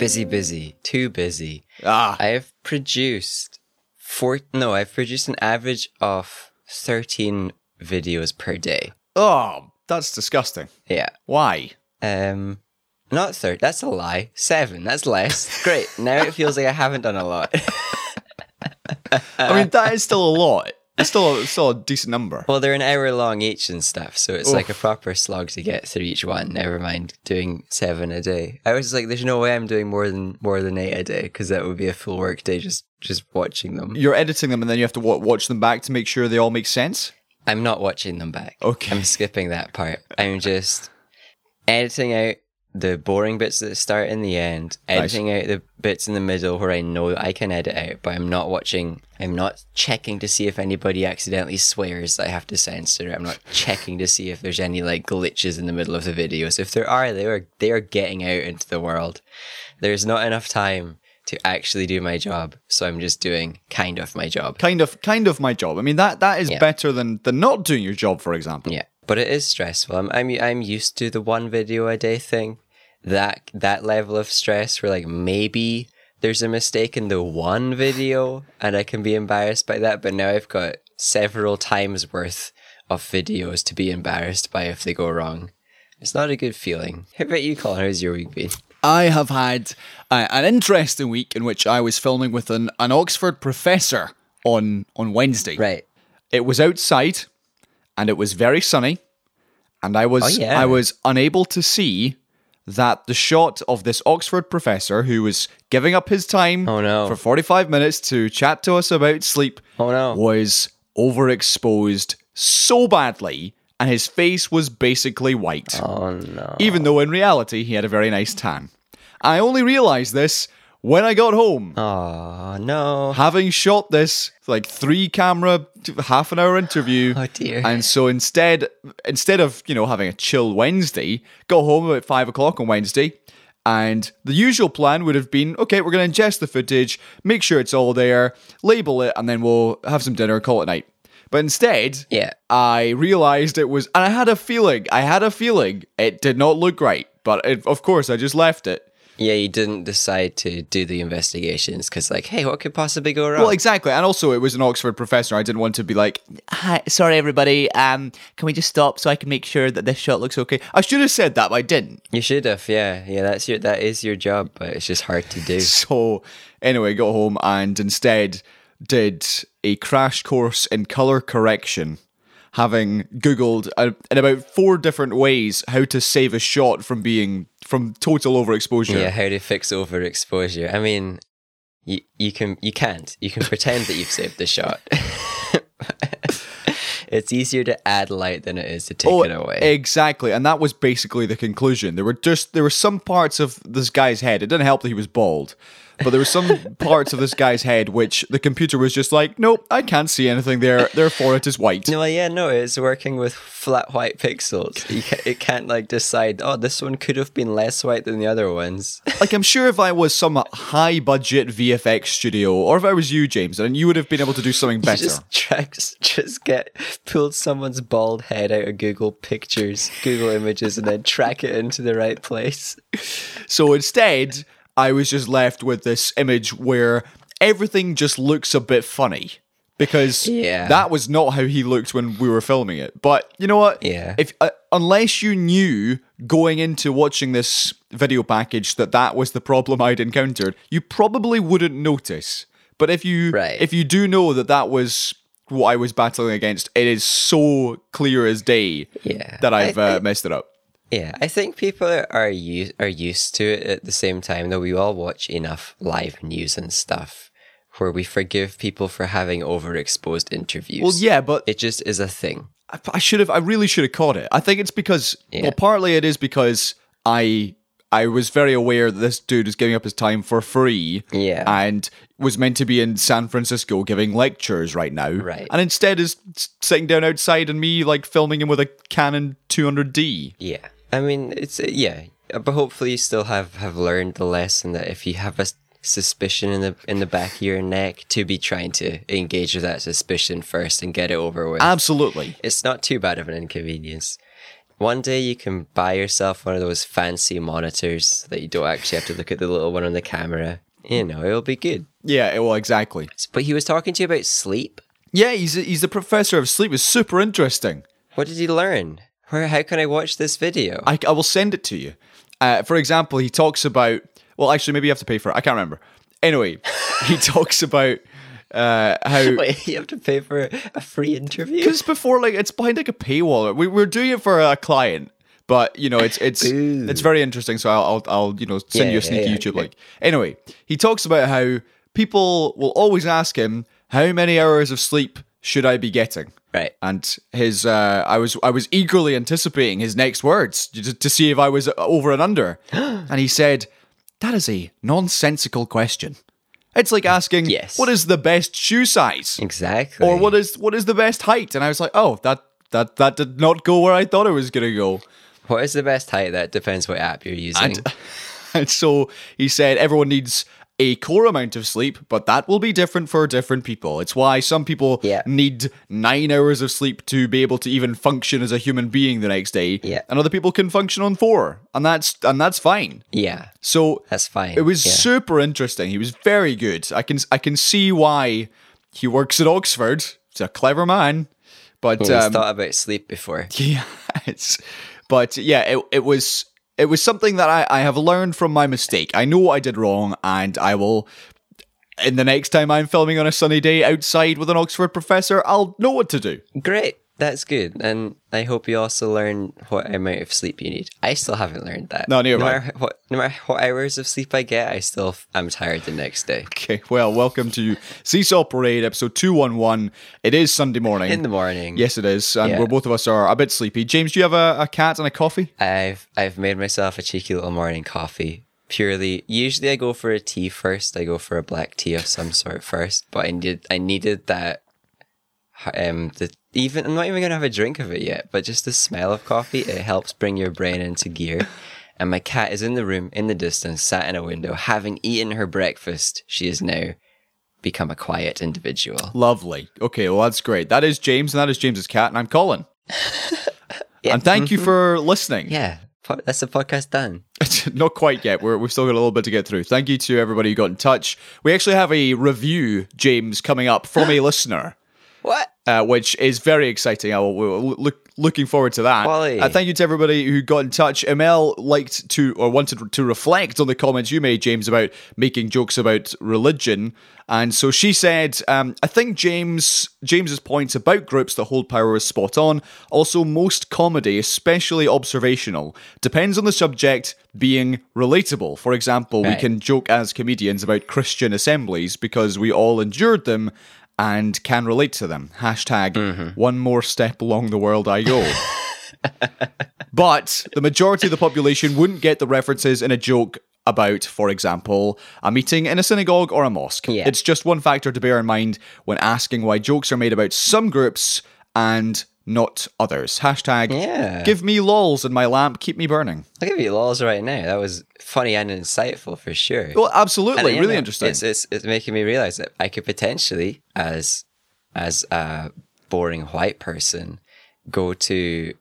busy, busy, too busy. Ah, I have produced four. No, I've produced an average of thirteen videos per day. oh, that's disgusting. Yeah. Why? Um, not third. That's a lie. Seven. That's less. Great. Now it feels like I haven't done a lot. I mean, that is still a lot. It's still, it's still a decent number. well, they're an hour long each and stuff, so it's like a proper slog to get through each one. Never mind doing seven a day. I was like, there's no way I'm doing more than more than eight a day because that would be a full work day just just watching them. You're editing them and then you have to wa- watch them back to make sure they all make sense. I'm not watching them back. Okay. I'm skipping that part. I'm just editing out the boring bits at the start and the end, editing out the bits in the middle where I know I can edit out, but I'm not watching, I'm not checking to see if anybody accidentally swears that I have to censor. It. I'm not checking to see if there's any like glitches in the middle of the videos. If there are, they are they are getting out into the world. There's not enough time to actually do my job, so I'm just doing kind of my job. Kind of, kind of my job. I mean, that that is Yeah. better than than not doing your job, for example. Yeah, but it is stressful. I'm I'm I'm used to the one video a day thing. That that level of stress where like maybe there's a mistake in the one video and I can be embarrassed by that, but now I've got several times worth of videos to be embarrassed by if they go wrong. It's not a good feeling. How about you, Colin? How's your week been? I have had uh, an interesting week in which I was filming with an, an Oxford professor on on Wednesday. Right. It was outside, and it was very sunny, and I was Oh, yeah. I was unable to see that the shot of this Oxford professor who was giving up his time Oh, no. for 45 minutes to chat to us about sleep Oh, no. was overexposed so badly and his face was basically white Oh no. even though in reality he had a very nice tan. I only realized this when I got home. Oh no. Having shot this like three camera half an hour interview. Oh, dear. And so instead instead of, you know, having a chill Wednesday, got home about five o'clock on Wednesday. And the usual plan would have been, okay, we're gonna ingest the footage, make sure it's all there, label it, and then we'll have some dinner, call it night. But instead, Yeah. I realized it was, and I had a feeling, I had a feeling it did not look right. But it, of course, I just left it. Yeah, you didn't decide to do the investigations because, like, hey, what could possibly go wrong? Well, exactly. And also, it was an Oxford professor. I didn't want to be like, Hi, sorry, everybody. Um, can we just stop so I can make sure that this shot looks okay? I should have said that, but I didn't. You should have, yeah, yeah. That's your that is your job, but it's just hard to do. So, anyway, got home and instead did a crash course in color correction, having Googled uh, in about four different ways how to save a shot from being from total overexposure. Yeah, how to fix overexposure. I mean, you you can you can't. You can pretend that you've saved the shot. it's easier to add light than it is to take it away. Oh, Exactly, and that was basically the conclusion. There were just there were some parts of this guy's head. It didn't help that he was bald, but there were some parts of this guy's head which the computer was just like, nope, I can't see anything there. Therefore, it is white. no, yeah, no, it's working with flat white pixels. Ca it can't like decide. Oh, this one could have been less white than the other ones. Like I'm sure if I was some high budget VFX studio, or if I was you, James, then you would have been able to do something better. just tracks, just get pulled someone's bald head out of Google Pictures, Google Images, and then track it into the right place. So instead, I was just left with this image where everything just looks a bit funny. Because Yeah. that was not how he looked when we were filming it. But you know what? Yeah. If uh, unless you knew going into watching this video package that that was the problem I'd encountered, you probably wouldn't notice. But if you Right. if you do know that that was what I was battling against, it is so clear as day Yeah. that I've I- uh, messed it up. Yeah, I think people are are, u- are used to it at the same time, though we all watch enough live news and stuff where we forgive people for having overexposed interviews. Well, yeah, but It just is a thing. I, I should have. I really should have caught it. I think it's because. Yeah. Well, partly it is because I I was very aware that this dude was giving up his time for free. Yeah. And was meant to be in San Francisco giving lectures right now. Right. And instead is sitting down outside and me like filming him with a Canon 200D. Yeah. I mean, it's uh, yeah, uh, but hopefully you still have have learned the lesson that if you have a suspicion in the in the back of your neck, to be trying to engage with that suspicion first and get it over with. Absolutely. it's not too bad of an inconvenience. One day you can buy yourself one of those fancy monitors that you don't actually have to look at the little one on the camera. You know, it'll be good. Yeah, well, exactly. But he was talking to you about sleep. Yeah, he's a, he's the professor of sleep. It's super interesting. What did he learn? Where? How can I watch this video? I, I will send it to you. Uh, for example, he talks about. Well, actually, maybe you have to pay for it. I can't remember. Anyway, he talks about uh, how Wait, you have to pay for a free interview? because before like it's behind like a paywall. We, we're doing it for a client, but you know it's it's Ooh. it's very interesting. So I'll I'll, I'll you know send Yeah, you a yeah, sneaky yeah, YouTube okay. link. Anyway, he talks about how people will always ask him how many hours of sleep should I be getting. Right. And his, uh, I was, I was eagerly anticipating his next words to, to see if I was over and under. and he said, "That is a nonsensical question. It's like asking, Yes. what is the best shoe size, Exactly. or what is what is the best height?" And I was like, "Oh, that that that did not go where I thought it was gonna go." What is the best height? That depends what app you're using. And, and so he said, everyone needs a core amount of sleep, but that will be different for different people. It's why some people Yeah. need nine hours of sleep to be able to even function as a human being the next day. Yeah. And other people can function on four. And that's and that's fine. yeah, So that's fine. it was Yeah. super interesting. He was very good. I can I can see why he works at Oxford. He's a clever man. But He's um, thought about sleep before. yeah, it's, but yeah, it, it was it was something that I, I have learned from my mistake. I know what I did wrong, and I will. In the next time I'm filming on a sunny day outside with an Oxford professor, I'll know what to do. Great. That's good. And I hope you also learn what amount of sleep you need. I still haven't learned that. No, neither no matter what no matter what hours of sleep I get, I still I'm tired the next day. Okay, well, welcome to Seesaw Parade, episode two one one. It is Sunday morning. In the morning. yes, it is, and Yeah. we're both of us are a bit sleepy. James, do you have a, a cat and a coffee? I've I've made myself a cheeky little morning coffee. Purely, usually I go for a tea first. I go for a black tea of some sort first. But I needed I needed that. Um, the even I'm not even gonna have a drink of it yet. But just the smell of coffee, it helps bring your brain into gear. And my cat is in the room, in the distance, sat in a window, having eaten her breakfast. She is now become a quiet individual. Lovely. Okay, well, that's great. That is James, and that is James's cat, and I'm Colin. And thank you mm-hmm. for listening. Yeah, that's the podcast done. Not quite yet. We're, we've still got a little bit to get through. Thank you to everybody who got in touch. We actually have a review, James, coming up from a listener, What? Uh, which is very exciting. I will, look, looking forward to that. Uh, thank you to everybody who got in touch. Emel liked to or wanted to reflect on the comments you made, James, about making jokes about religion. And so she said, um, I think James James's points about groups that hold power is spot on. Also, most comedy, especially observational, depends on the subject being relatable. For example, we can joke as comedians about Christian assemblies because we all endured them and can relate to them. Hashtag mm-hmm. one more step along the world I go. but the majority of the population wouldn't get the references in a joke about, for example, a meeting in a synagogue or a mosque. Yeah. It's just one factor to bear in mind when asking why jokes are made about some groups and not others. Hashtag Yeah. give me lols and my lamp keep me burning. I'll give you laws right now. That was funny and insightful for sure. Well, absolutely, really interesting. It's, it's it's making me realize that I could potentially, as as a boring white person, go to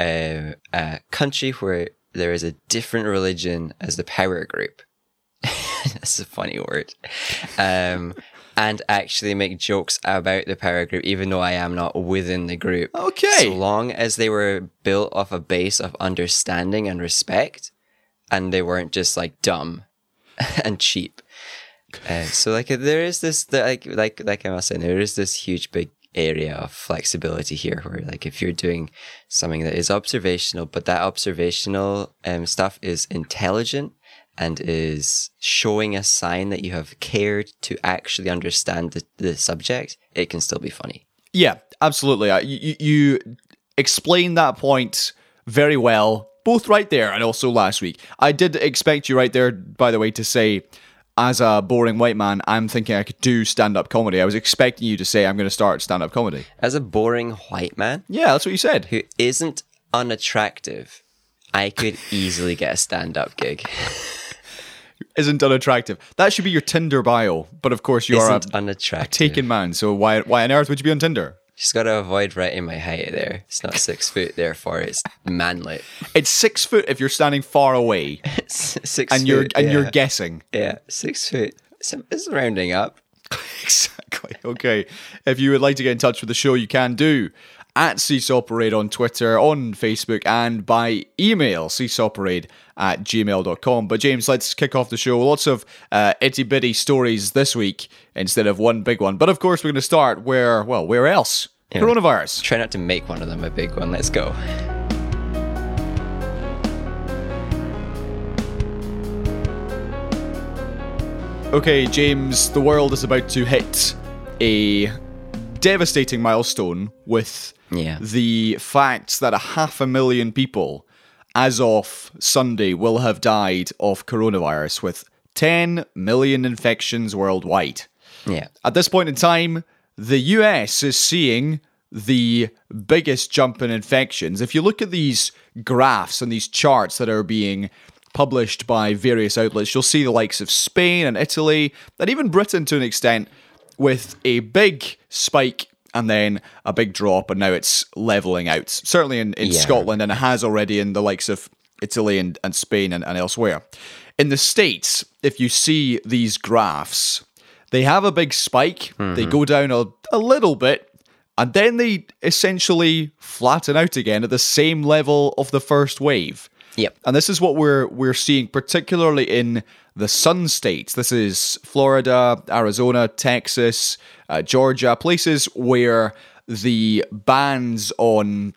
a, a country where there is a different religion as the power group. That's a funny word. Um, and actually make jokes about the power group, even though I am not within the group. Okay. So long as they were built off a base of understanding and respect, and they weren't just like dumb and cheap. Uh, so like there is this like like like I was saying there is this huge big area of flexibility here where like if you're doing something that is observational but that observational um, stuff is intelligent and is showing a sign that you have cared to actually understand the, the subject it can still be funny Yeah, absolutely. You, you explained that point very well, both right there and also last week. I did expect you right there, by the way, to say, as a boring white man, I'm thinking I could do stand up comedy. I was expecting you to say, I'm going to start stand up comedy. as a boring white man Yeah, that's what you said. who isn't unattractive I could easily get a stand-up gig. Isn't unattractive. That should be your Tinder bio. But of course, you are Isn't a, unattractive. taken man. So why, why on earth would you be on Tinder? Just got to avoid writing my height there. It's not six foot, therefore it's manly. It's six foot if you're standing far away six and foot, you're and yeah. you're guessing. yeah, six foot. It's, it's rounding up. Exactly. Okay. If you would like to get in touch with the show, you can do at Seesaw Parade on Twitter, on Facebook, and by email, seesawparade at gmail.com. But James, let's kick off the show. Lots of uh, itty bitty stories this week instead of one big one. But of course, we're going to start where, well, where else? Yeah. Coronavirus. Try not to make one of them a big one. Let's go. Okay, James, the world is about to hit a devastating milestone with Yeah. the fact that a half a million people, as of Sunday, will have died of coronavirus, with 10 million infections worldwide. Yeah. At this point in time, the US is seeing the biggest jump in infections. If you look at these graphs and these charts that are being published by various outlets, you'll see the likes of Spain and Italy, and even Britain to an extent, with a big spike and then a big drop, and now it's leveling out. Certainly in, in Yeah. Scotland, and it has already in the likes of Italy and, and Spain and, and elsewhere. In the States, if you see these graphs, they have a big spike, they mm-hmm. go down a, a little bit, and then they essentially flatten out again at the same level of the first wave. Yep. And this is what we're we're seeing particularly in the sun states. This is Florida, Arizona, Texas, uh, Georgia, places where the bans on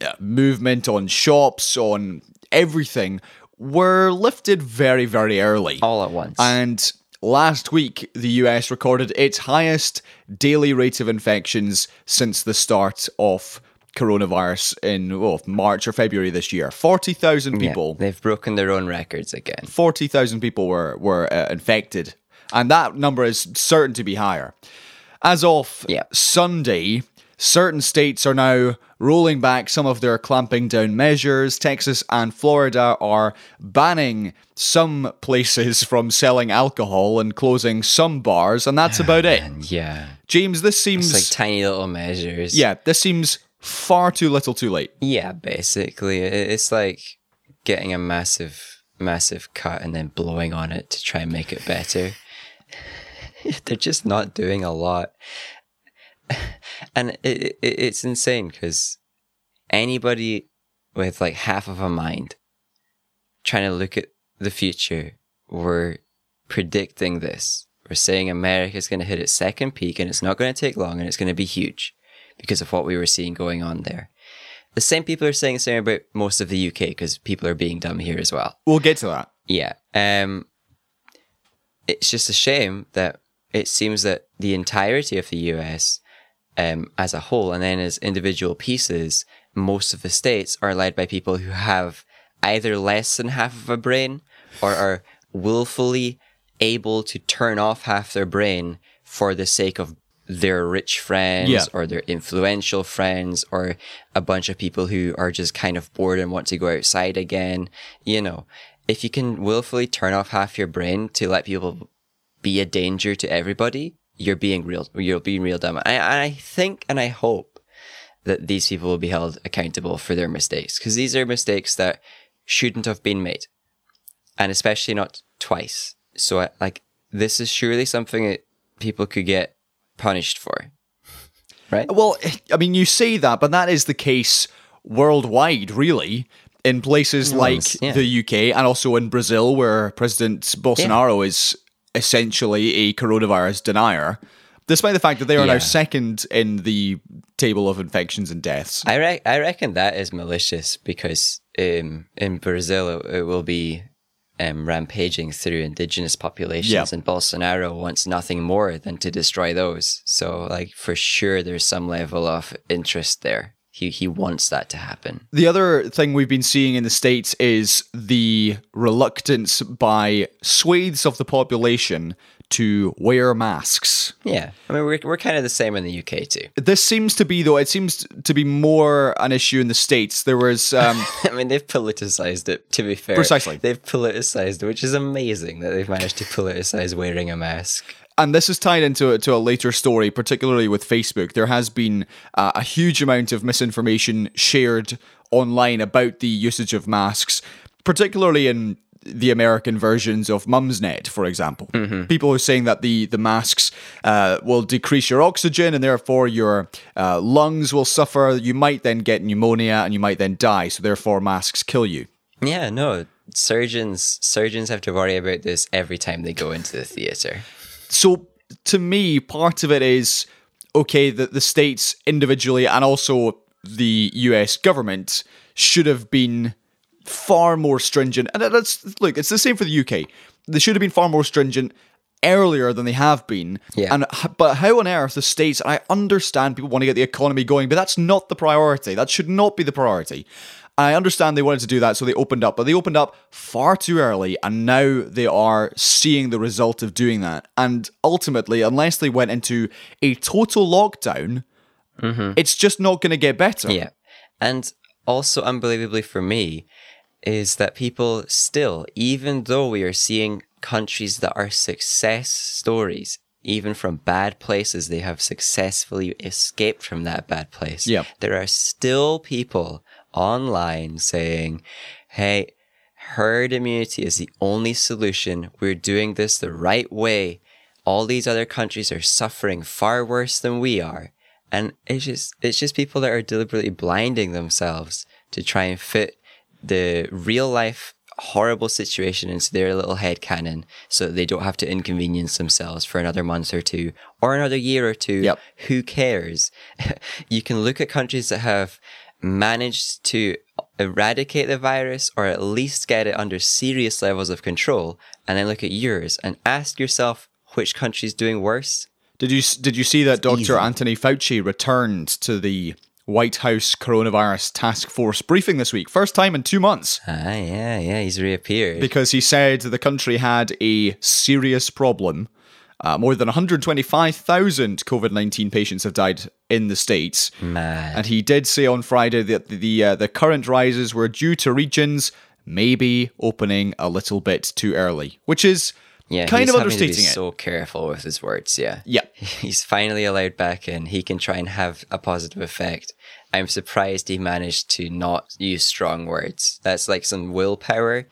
uh, movement, on shops, on everything were lifted very, very early. All at once. And last week, the US recorded its highest daily rate of infections since the start of coronavirus in well, March or February this year. 40,000 Yeah, people. they've broken their own records again. 40,000 people were, were uh, infected. And that number is certain to be higher. As of Yeah. Sunday, certain states are now rolling back some of their clamping down measures. Texas and Florida are banning some places from selling alcohol and closing some bars, and that's about it. Yeah. James, this seems It's like tiny little measures. yeah, this seems far too little, too late. Yeah, basically. It's like getting a massive, massive cut and then blowing on it to try and make it better. They're just not doing a lot. And it, it, it's insane because anybody with like half of a mind trying to look at the future, we're predicting this. We're saying America's going to hit its second peak and it's not going to take long and it's going to be huge because of what we were seeing going on there. The same people are saying the same about most of the UK because people are being dumb here as well. We'll get to that. Yeah. Um, it's just a shame that it seems that the entirety of the US um, as a whole and then as individual pieces, most of the states are led by people who have either less than half of a brain or are willfully able to turn off half their brain for the sake of their rich friends Yeah. or their influential friends or a bunch of people who are just kind of bored and want to go outside again. You know, if you can willfully turn off half your brain to let people be a danger to everybody, you're being real, you're being real dumb. I, I think and I hope that these people will be held accountable for their mistakes because these are mistakes that shouldn't have been made and especially not twice. So, I, like, this is surely something that people could get punished for, right? Well, I mean, you say that, but that is the case worldwide, really. In places like yeah. the UK and also in Brazil, where President Bolsonaro is essentially a coronavirus denier, despite the fact that they are now second in the table of infections and deaths. I re- I reckon that is malicious because um, in Brazil it, it will be um, rampaging through indigenous populations, Yeah. and Bolsonaro wants nothing more than to destroy those. So, like for sure, there's some level of interest there. He he wants that to happen. The other thing we've been seeing in the States is the reluctance by swathes of the population to wear masks. Yeah, I mean we're we're kind of the same in the UK too. This seems to be, though, it seems to be more an issue in the States. There was. Um, I mean, they've politicized it. To be fair, Precisely. they've politicized, it, which is amazing that they've managed to politicize wearing a mask. and this is tied into to a later story, particularly with Facebook. There has been uh, a huge amount of misinformation shared online about the usage of masks, particularly in the American versions of Mumsnet, for example. People are saying that the the masks uh, will decrease your oxygen and therefore your uh, lungs will suffer. You might then get pneumonia and you might then die. So therefore, masks kill you. Yeah, no. Surgeons surgeons have to worry about this every time they go into the theater. so to me, part of it is okay that the states individually and also the US government should have been far more stringent. And that's look, it's the same for the UK. They should have been far more stringent earlier than they have been. Yeah. And but how on earth the states? I understand people want to get the economy going, but that's not the priority. That should not be the priority. I understand they wanted to do that, so they opened up, but they opened up far too early, and now they are seeing the result of doing that. And ultimately, unless they went into a total lockdown, mm-hmm. it's just not going to get better. Yeah. And also, unbelievably for me, is that people still, even though we are seeing countries that are success stories, even from bad places, they have successfully escaped from that bad place. Yeah. There are still people online saying, hey, herd immunity is the only solution. We're doing this the right way. All these other countries are suffering far worse than we are. And it's just it's just people that are deliberately blinding themselves to try and fit the real life horrible situation into their little head canon so they don't have to inconvenience themselves for another month or two or another year or two. Yep. Who cares? you can look at countries that have managed to eradicate the virus or at least get it under serious levels of control and then look at yours and ask yourself which country's doing worse. Did you did you see that Dr. easy. Anthony Fauci returned to the White House coronavirus task force briefing this week? First time in 2 months. Ah, yeah, yeah, he's reappeared. because he said the country had a serious problem. Uh, more than 125,000 COVID 19 patients have died in the States. And he did say on Friday that the, the, uh, the current rises were due to regions maybe opening a little bit too early, which is Yeah, kind of having to be understating it. So careful with his words. Yeah. Yeah. He's finally allowed back in. He can try and have a positive effect. I'm surprised he managed to not use strong words. That's like some willpower.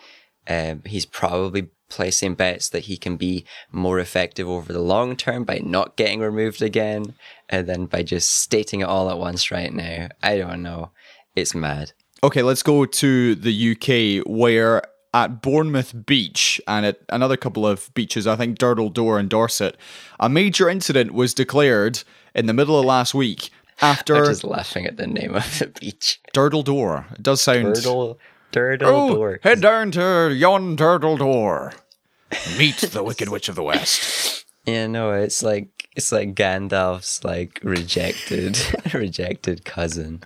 Um, he's probably placing bets that he can be more effective over the long term by not getting removed again, and then by just stating it all at once right now. I don't know. It's mad. Okay, let's go to the UK where at Bournemouth Beach and at another couple of beaches, I think Durdle Door and Dorset, a major incident was declared in the middle of last week I'm after just laughing at the name of the beach. Durdle Door. It does sound. Turtle, turtle Oh, door. head down to yon Durdle Door. Meet the Wicked Witch of the West. Yeah, no, it's like it's like Gandalf's like rejected rejected cousin.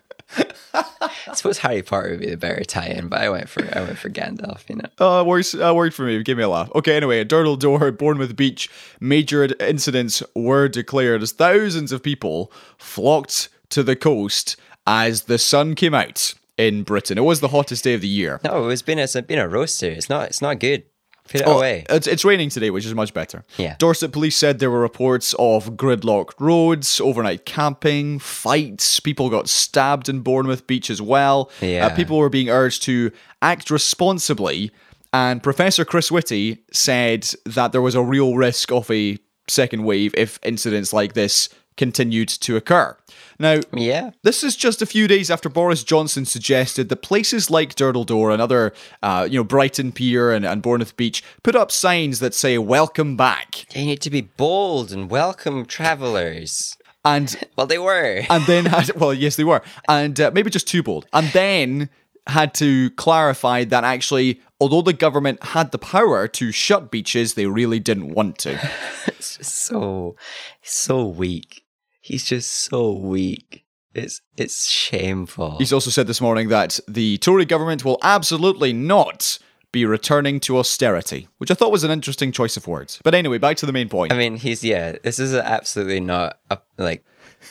I suppose Harry Potter would be the better tie-in, but I went for I went for Gandalf, you know. Uh, works, uh, worked for me. Give me a laugh. Okay, anyway, at Durdle Door, Bournemouth Beach, major incidents were declared as thousands of people flocked to the coast as the sun came out in Britain. It was the hottest day of the year. No, it's been a, it's been a roaster. It's not it's not good. Put it Oh, away. It's, it's raining today, which is much better. Yeah. Dorset police said there were reports of gridlocked roads, overnight camping, fights. People got stabbed in Bournemouth Beach as well. Yeah. Uh, people were being urged to act responsibly. And Professor Chris Whitty said that there was a real risk of a second wave if incidents like this continued to occur. Now, Yeah. this is just a few days after Boris Johnson suggested that places like Durdle Door and other, uh, you know, Brighton Pier and, and Bournemouth Beach put up signs that say "Welcome back," They need to be bold and welcome travelers. and Well, they were. and then had well, yes, they were, and uh, maybe just too bold, and then had to clarify that actually, although the government had the power to shut beaches, they really didn't want to. It's just so so weak. He's just so weak. It's it's shameful. He's also said this morning that the Tory government will absolutely not be returning to austerity, which I thought was an interesting choice of words. But anyway, back to the main point. I mean, he's yeah. This is absolutely not a, like.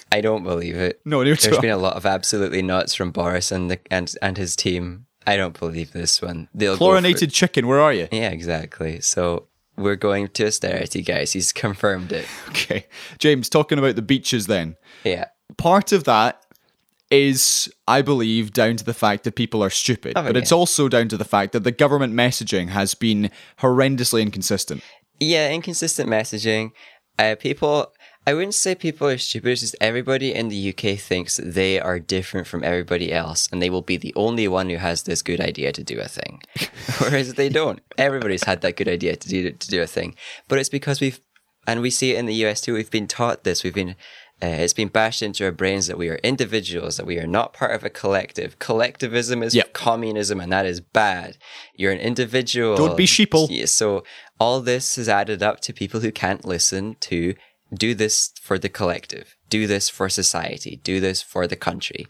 I don't believe it. No, do There's been a lot of absolutely nuts from Boris and the and and his team. I don't believe this one. They'll Chlorinated chicken, where are you? yeah, exactly. So we're going to austerity, guys. He's confirmed it. Okay. James, talking about the beaches then. Yeah. Part of that is, I believe, down to the fact that people are stupid. Oh, but yeah. it's also down to the fact that the government messaging has been horrendously inconsistent. Yeah, inconsistent messaging. Uh, people, I wouldn't say people are stupid. It's just everybody in the UK thinks they are different from everybody else, and they will be the only one who has this good idea to do a thing, whereas they don't. Everybody's had that good idea to do to do a thing, but it's because we've, and we see it in the US too. We've been taught this. We've been. Uh, it's been bashed into our brains that we are individuals, that we are not part of a collective. Collectivism is Yep. communism, and that is bad. You're an individual. Don't be sheeple. So all this has added up to people who can't listen to do this for the collective, do this for society, do this for the country.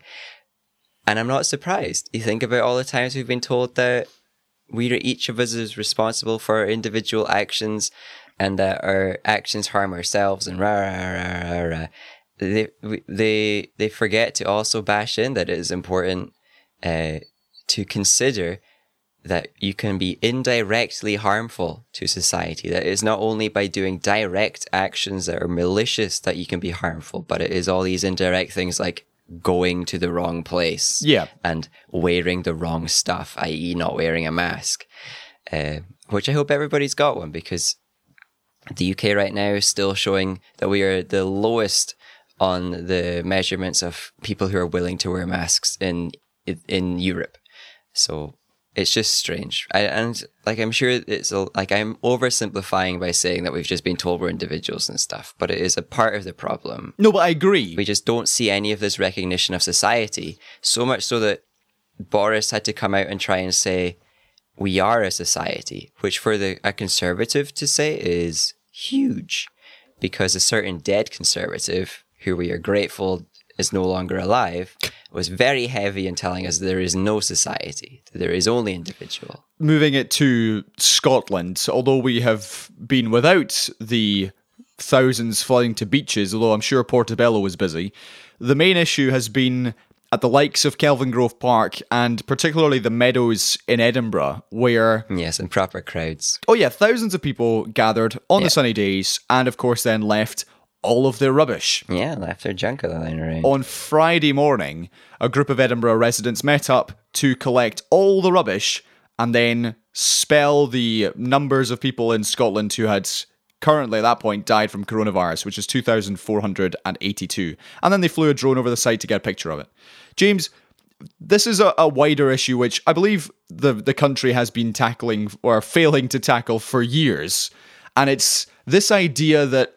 And I'm not surprised. You think about all the times we've been told that we are each of us is responsible for our individual actions and that our actions harm ourselves and rah rah rah rah rah. They they they forget to also bash in that it is important uh, to consider that you can be indirectly harmful to society. That is not only by doing direct actions that are malicious that you can be harmful, but it is all these indirect things like going to the wrong place Yeah. and wearing the wrong stuff, i.e., not wearing a mask. Uh, which I hope everybody's got one because the UK right now is still showing that we are the lowest on the measurements of people who are willing to wear masks in in Europe. So it's just strange. I, and like I'm sure it's a, like I'm oversimplifying by saying that we've just been told we're individuals and stuff, but it is a part of the problem. No, but I agree. We just don't see any of this recognition of society. So much so that Boris had to come out and try and say, we are a society, which for the a conservative to say is huge. Because a certain dead conservative, who we are grateful is no longer alive, was very heavy in telling us there is no society, there is only individual. moving it to Scotland, although we have been without the thousands flying to beaches, although I'm sure Portobello was busy, the main issue has been at the likes of Kelvingrove Park and particularly the Meadows in Edinburgh, where, Yes, and proper crowds. oh yeah, thousands of people gathered on the sunny days and of course then left all of their rubbish. Yeah, left their junk lying around. On Friday morning, a group of Edinburgh residents met up to collect all the rubbish and then spell the numbers of people in Scotland who had currently at that point died from coronavirus, which is 2,482. And then they flew a drone over the site to get a picture of it. James, this is a, a wider issue which I believe the, the country has been tackling or failing to tackle for years. And it's this idea that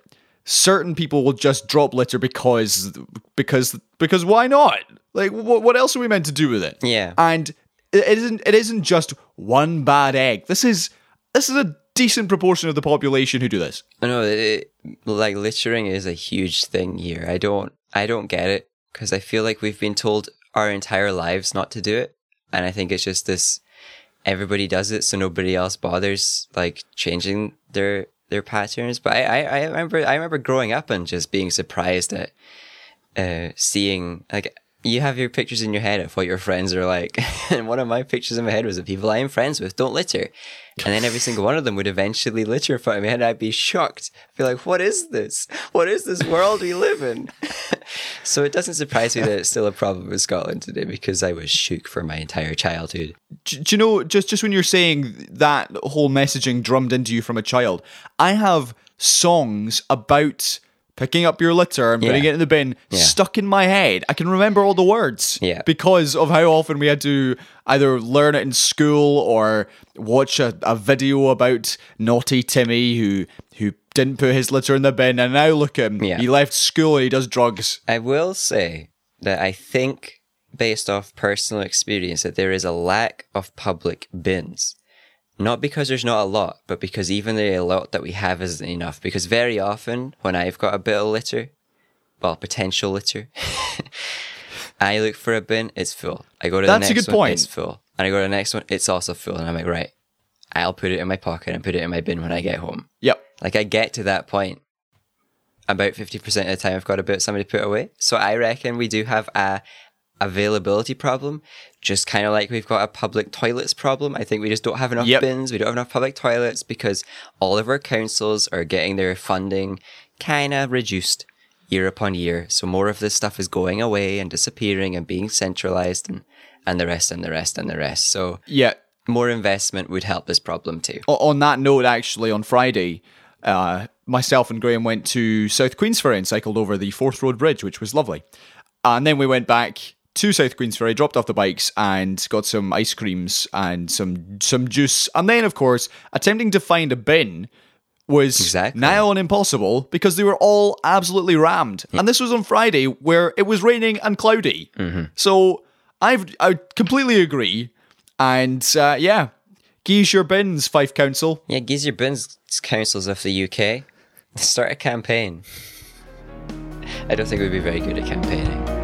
certain people will just drop litter because because because why not? Like what what else are we meant to do with it? Yeah. And it isn't it isn't just one bad egg. This is this is a decent proportion of the population who do this. No, it, like littering is a huge thing here. I don't, I don't get it because I feel like we've been told our entire lives not to do it, and I think it's just this. Everybody does it, so nobody else bothers like changing their their patterns. But I, I, I remember, I remember growing up and just being surprised at uh, seeing like you have your pictures in your head of what your friends are like, and one of my pictures in my head was the people I am friends with don't litter, and then every single one of them would eventually litter for me, and I'd be shocked. I'd be like, "What is this? What is this world we live in?" so it doesn't surprise me that it's still a problem in Scotland today because I was shook for my entire childhood. do, do you know just just when you're saying that whole messaging drummed into you from a child i have songs about picking up your litter and putting Yeah. it in the bin Yeah. stuck in my head i can remember all the words Yeah. because of how often we had to either learn it in school or watch a, a video about naughty timmy who who didn't put his litter in the bin and now look at him Yeah. he left school and he does drugs I will say that I think, based off personal experience, that there is a lack of public bins. Not because there's not a lot, but because even the lot that we have isn't enough. Because very often, when I've got a bit of litter, well, potential litter, I look for a bin, it's full. I go to That's the next good one, point. it's full. And I go to the next one, it's also full. And I'm like, right, I'll put it in my pocket and put it in my bin when I get home. yep Like I get to that point about 50% of the time I've got a bit somebody put away. So I reckon we do have a availability problem, just kind of like we've got a public toilets problem. I think we just don't have enough Yep. bins, we don't have enough public toilets because all of our councils are getting their funding kind of reduced year upon year. So more of this stuff is going away and disappearing and being centralized and, and the rest and the rest and the rest. So Yeah. more investment would help this problem too. On that note, actually, on Friday, uh, myself and Graham went to South Queensferry and cycled over the Forth Road Bridge, which was lovely. And then we went back to South Queensferry, dropped off the bikes, and got some ice creams and some some juice. And then, of course, attempting to find a bin was Exactly. nigh on impossible because they were all absolutely rammed. And this was on Friday where it was raining and cloudy. So I've, I completely agree. And uh, yeah, geese your bins, Fife Council. Yeah, Geese Your Bins councils of the UK. Start a campaign. I don't think we'd be very good at campaigning.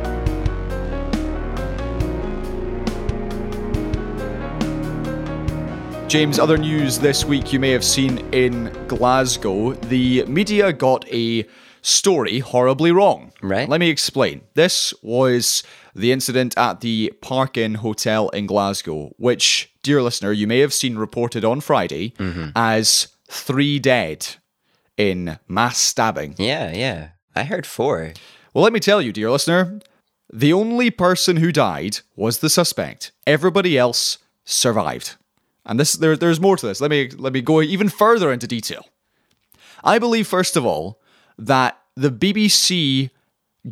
James, other news this week you may have seen in Glasgow. The media got a story horribly wrong. Right. Let me explain. This was the incident at the Park Inn Hotel in Glasgow, which, dear listener, you may have seen reported on Friday mm-hmm. as three dead in mass stabbing. Yeah, yeah. I heard four. Well, let me tell you, dear listener, the only person who died was the suspect. Everybody else survived. And this there, there's more to this. Let me let me go even further into detail. I believe first of all that the BBC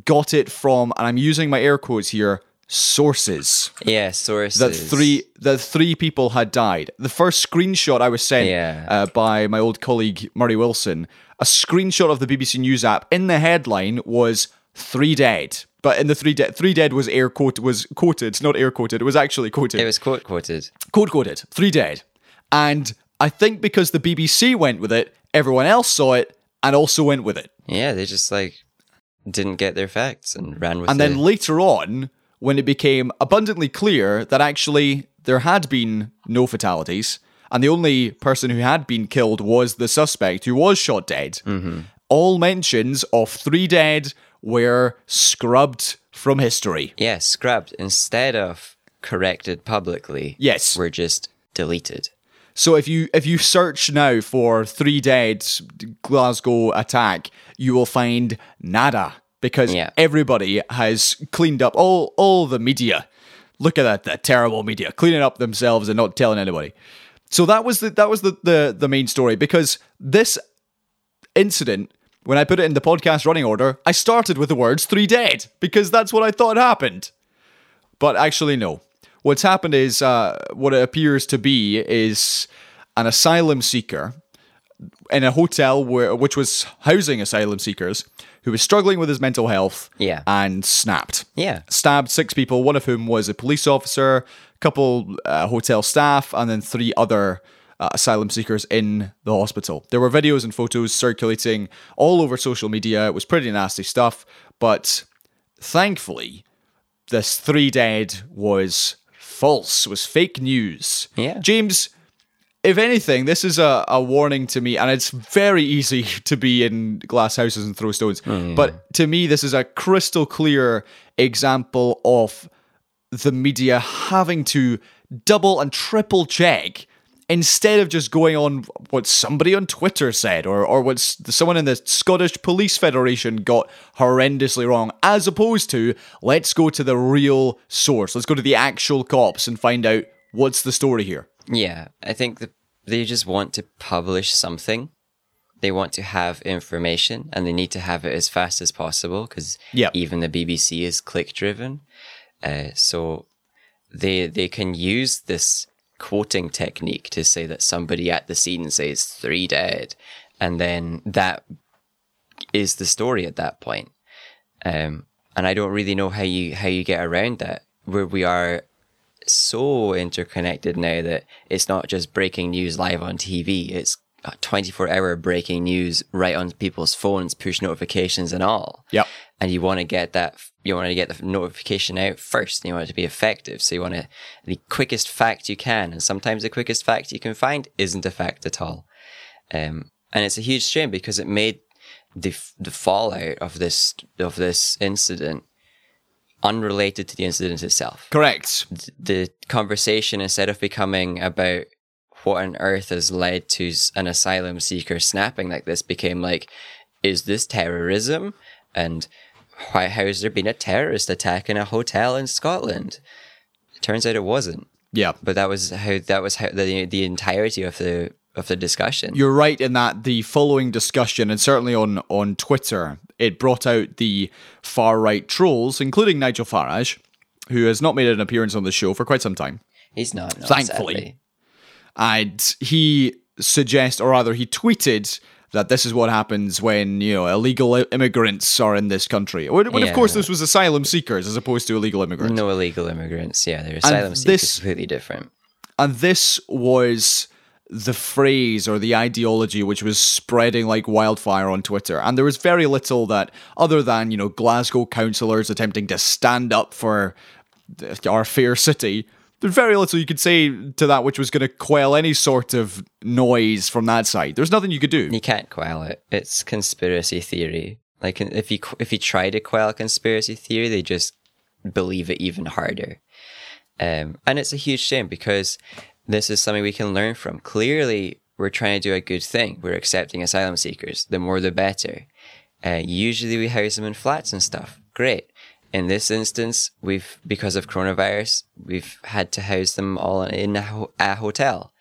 got it from and I'm using my air quotes here sources Yeah, sources. that three that three people had died. The first screenshot I was sent Yeah. uh, by my old colleague Murray Wilson, a screenshot of the BBC News app. In the headline was three dead, but in the three dead, three dead was air quote was quoted, not air quoted. It was actually quoted, It was quote quoted. quote quoted, three dead. And I think because the BBC went with it, everyone else saw it and also went with it. Yeah, they just like didn't get their facts and ran with And it. And then later on, when it became abundantly clear that actually there had been no fatalities, and the only person who had been killed was the suspect who was shot dead, mm-hmm. all mentions of three dead were scrubbed from history. yeah, scrubbed instead of corrected publicly. Yes. Were just deleted. So if you if you search now for three dead Glasgow attack, you will find nada because Yeah. everybody has cleaned up all all the media. Look at that, that terrible media cleaning up themselves and not telling anybody. So that was the that was the the, the main story because this incident when I put it in the podcast running order, I started with the words three dead because that's what I thought happened. But actually, no. What's happened is uh, what it appears to be is an asylum seeker in a hotel where, which was housing asylum seekers who was struggling with his mental health Yeah. and snapped. Yeah. Stabbed six people, one of whom was a police officer, a couple uh, hotel staff, and then three other uh, asylum seekers in the hospital. There were videos and photos circulating all over social media. It was pretty nasty stuff, but thankfully, this three dead was false, was fake news. Yeah. James, if anything, this is a, a warning to me, and it's very easy to be in glass houses and throw stones. But to me, this is a crystal clear example of the media having to double and triple check instead of just going on what somebody on Twitter said or, or what someone in the Scottish Police Federation got horrendously wrong, as opposed to let's go to the real source. Let's go to the actual cops and find out what's the story here. Yeah, I think that they just want to publish something. They want to have information and they need to have it as fast as possible because Yep. even the BBC is click driven. Uh, so they they can use this quoting technique to say that somebody at the scene says three dead, and then that is the story at that point. Um, and I don't really know how you how you get around that. Where we are so interconnected now that it's not just breaking news live on TV. It's 24 hour breaking news right on people's phones, push notifications and all. Yep. And you want to get that, you want to get the notification out first. And you want it to be effective. So you want to, the quickest fact you can. And sometimes the quickest fact you can find isn't a fact at all. Um, and it's a huge shame because it made the, the fallout of this, of this incident unrelated to the incident itself. Correct. The conversation, instead of becoming about what on earth has led to an asylum seeker snapping like this, became like, is this terrorism? And why, how has there been a terrorist attack in a hotel in Scotland? It turns out it wasn't. Yeah. But that was how that was how the the entirety of the of the discussion. You're right in that the following discussion, and certainly on, on Twitter, it brought out the far right trolls, including Nigel Farage, who has not made an appearance on the show for quite some time. He's not. No, Thankfully. sadly. And he suggests, or rather, he tweeted that this is what happens when, you know, illegal immigrants are in this country. When, when of course, this was asylum seekers as opposed to illegal immigrants. No illegal immigrants. Yeah, they're asylum seekers. this- completely different. And this was the phrase or the ideology which was spreading like wildfire on Twitter. And there was very little that, other than, you know, Glasgow councillors attempting to stand up for our fair city, there's very little you could say to that which was going to quell any sort of noise from that side. There's nothing you could do. You can't quell it. It's conspiracy theory. Like if you if you try to quell a conspiracy theory, they just believe it even harder. Um, and it's a huge shame because this is something we can learn from. Clearly, we're trying to do a good thing. We're accepting asylum seekers. The more, the better. Uh, usually, we house them in flats and stuff. Great. In this instance, we've because of coronavirus, we've had to house them all in a, ho- a hotel.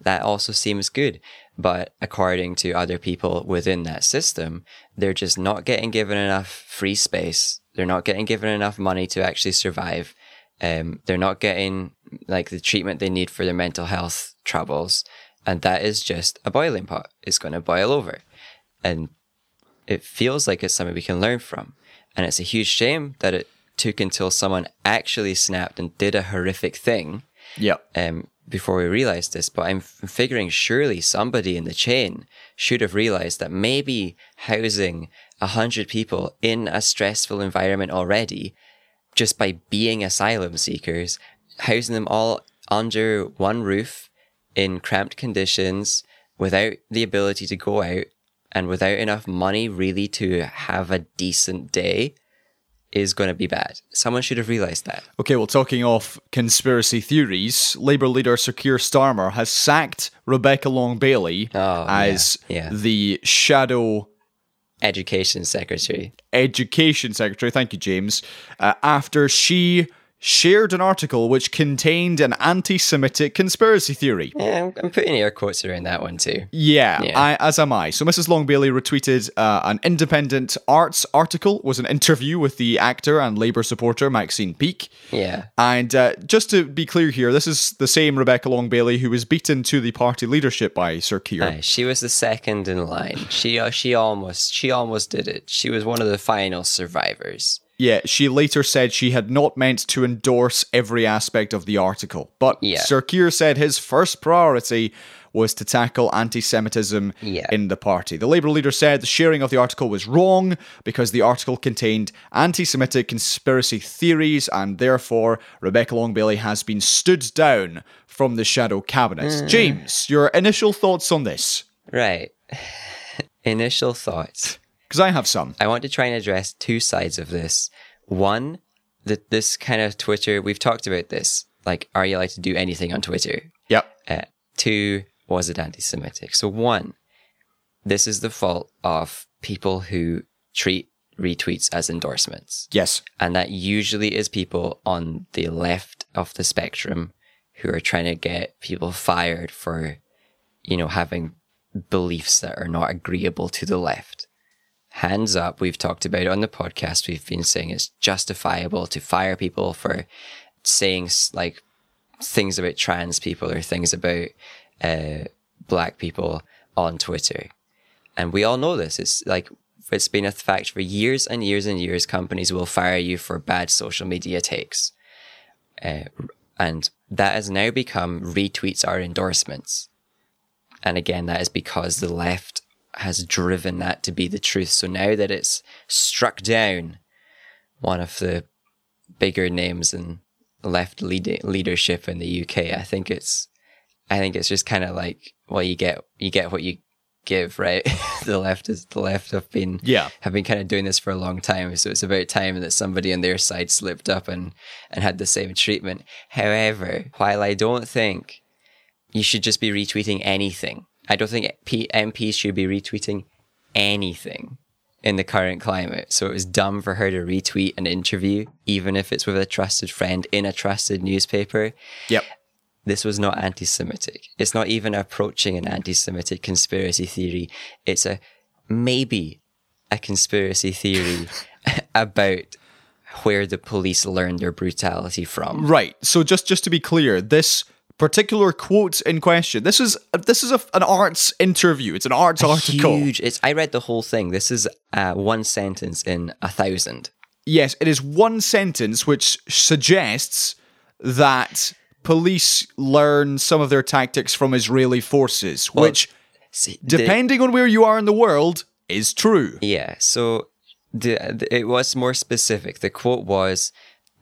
That also seems good. But according to other people within that system, they're just not getting given enough free space. They're not getting given enough money to actually survive. Um, they're not getting like the treatment they need for their mental health troubles. And that is just a boiling pot. It's going to boil over. And it feels like it's something we can learn from. And it's a huge shame that it took until someone actually snapped and did a horrific thing Yeah. um, before we realized this, but I'm figuring surely somebody in the chain should have realized that maybe housing a hundred people in a stressful environment already, just by being asylum seekers, housing them all under one roof in cramped conditions without the ability to go out and without enough money really to have a decent day is going to be bad. Someone should have realized that. Okay, well, talking off conspiracy theories, Labour leader Sir Keir Starmer has sacked Rebecca Long Bailey Oh, as yeah, yeah. the shadow Education secretary. education secretary. Thank you, James. Uh, after she shared an article which contained an anti Semitic conspiracy theory. Yeah, I'm, putting air quotes around that one too. Yeah, Yeah. I, as am I. So Mrs. Long Bailey retweeted uh, an independent arts article, was an interview with the actor and Labour supporter Maxine Peake. Yeah. And uh, just to be clear here, this is the same Rebecca Long Bailey who was beaten to the party leadership by Sir Keir. Aye, she was the second in line. She uh, she almost she almost did it. She was one of the final survivors. Yeah, she later said she had not meant to endorse every aspect of the article. But Yeah. Sir Keir said his first priority was to tackle anti Semitism Yeah. in the party. The Labour leader said the sharing of the article was wrong because the article contained anti Semitic conspiracy theories, and therefore Rebecca Long Bailey has been stood down from the shadow cabinet. Mm. James, your initial thoughts on this? Right. Initial thoughts. Because I have some. I want to try and address two sides of this. One, that this kind of Twitter, we've talked about this. Like, are you allowed to do anything on Twitter? Yep. Uh, two, was it anti Semitic? So, one, this is the fault of people who treat retweets as endorsements. Yes. And that usually is people on the left of the spectrum who are trying to get people fired for, you know, having beliefs that are not agreeable to the left. Hands up, we've talked about it on the podcast. We've been saying it's justifiable to fire people for saying like things about trans people or things about uh, black people on Twitter. And we all know this. It's like it's been a fact for years and years and years. Companies will fire you for bad social media takes, uh, and that has now become retweets are endorsements. And again, that is because the left has driven that to be the truth. So now that it's struck down one of the bigger names in left lead- leadership in the UK, I think it's, I think it's just kind of like, well, you get you get what you give, right? the left is the left have been Yeah. have been kind of doing this for a long time, so it's about time that somebody on their side slipped up and and had the same treatment. However, while I don't think you should just be retweeting anything, I don't think P- MPs should be retweeting anything in the current climate. So it was dumb for her to retweet an interview, even if it's with a trusted friend in a trusted newspaper Yep. this was not anti-Semitic. It's not even approaching an anti-Semitic conspiracy theory. It's a maybe a conspiracy theory about where the police learned their brutality from. Right. So just just to be clear, this particular quote in question, this is this is a, an arts interview. It's an arts article. Huge. It's. I read the whole thing. This is uh, one sentence in a thousand. Yes, it is one sentence which suggests that police learn some of their tactics from Israeli forces, which, See, the- depending on where you are in the world, is true. Yeah. So the, the it was more specific. The quote was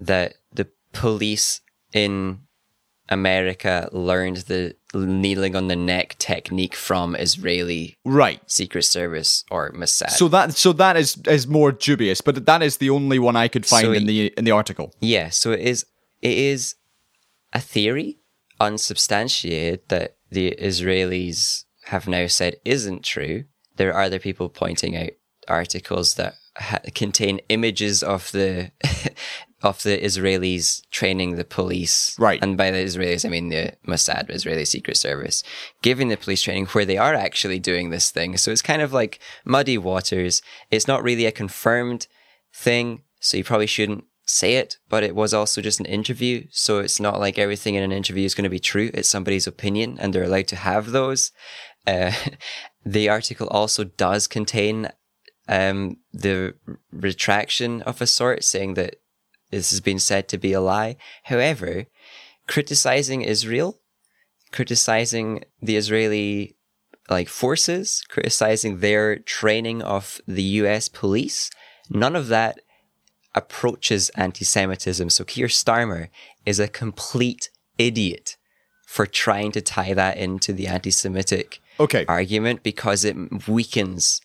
that the police in America learned the kneeling on the neck technique from Israeli Right. Secret Service or Mossad. So that so that is is more dubious, but that is the only one I could find So in the in the article. yeah, so it is it is a theory, unsubstantiated, that the Israelis have now said isn't true. There are other people pointing out articles that ha- contain images of the of the Israelis training the police, Right. And by the Israelis, I mean the Mossad, Israeli Secret Service, giving the police training where they are actually doing this thing. So it's kind of like muddy waters. It's not really a confirmed thing, so you probably shouldn't say it, but it was also just an interview. So it's not like everything in an interview is going to be true. It's somebody's opinion, and they're allowed to have those. Uh, the article also does contain um, the retraction of a sort, saying that this has been said to be a lie. However, criticizing Israel, criticizing the Israeli like forces, criticizing their training of the US police, none of that approaches anti-Semitism. So Keir Starmer is a complete idiot for trying to tie that into the anti-Semitic Okay. argument because it weakens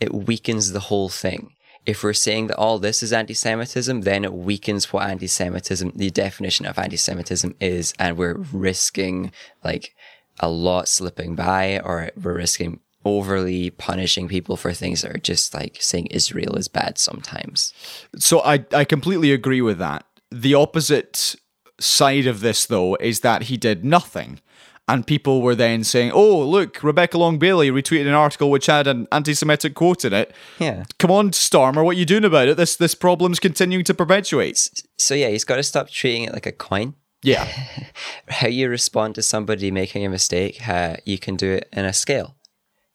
it weakens the whole thing. If we're saying that all this is anti-Semitism, then it weakens what anti-Semitism, the definition of anti-Semitism is, and we're risking like a lot slipping by, or we're risking overly punishing people for things that are just like saying Israel is bad sometimes. So I I completely agree with that. The opposite side of this though is that he did nothing. And people were then saying, "Oh, look, Rebecca Long Bailey retweeted an article which had an anti-Semitic quote in it. Yeah. Come on, Starmer, what are you doing about it? This this problem's continuing to perpetuate." So yeah, he's got to stop treating it like a coin. Yeah, how you respond to somebody making a mistake, uh, you can do it in a scale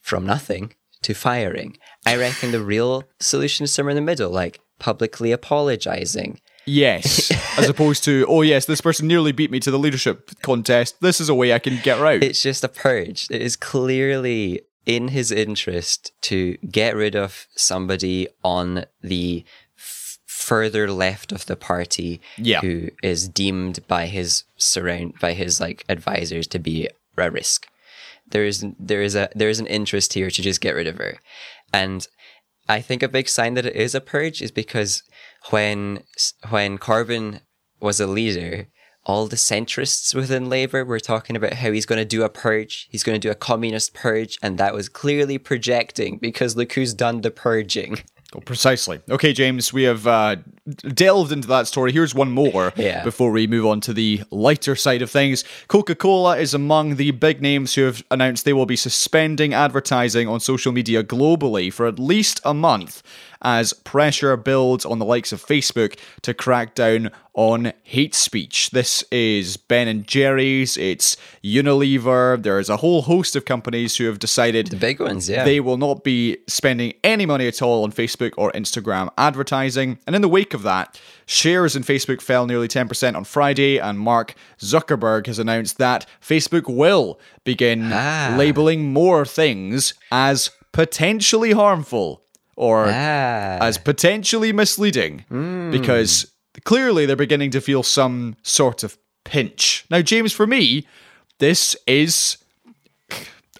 from nothing to firing. I reckon the real solution is somewhere in the middle, like publicly apologizing. Yes. As opposed to, "Oh yes, this person nearly beat me to the leadership contest. This is a way I can get out." It's just a purge. It is clearly in his interest to get rid of somebody on the f- further left of the party Yeah. who is deemed by his surround by his like advisors to be a risk. There is there is a there is an interest here to just get rid of her, and I think a big sign that it is a purge is because when when Corbyn was a leader, all the centrists within Labour were talking about how he's going to do a purge, he's going to do a communist purge, and that was clearly projecting because look who's done the purging. Oh, precisely. Okay, James, we have uh, delved into that story. Here's one more Yeah. before we move on to the lighter side of things. Coca Cola is among the big names who have announced they will be suspending advertising on social media globally for at least a month as pressure builds on the likes of Facebook to crack down on hate speech. This is Ben and Jerry's, it's Unilever. There's a whole host of companies who have decided The big ones, yeah. they will not be spending any money at all on Facebook or Instagram advertising. And in the wake of that, shares in Facebook fell nearly 10% on Friday, and Mark Zuckerberg has announced that Facebook will begin Ah. labeling more things as potentially harmful or ah, as potentially misleading because clearly they're beginning to feel some sort of pinch. Now, James, for me, this is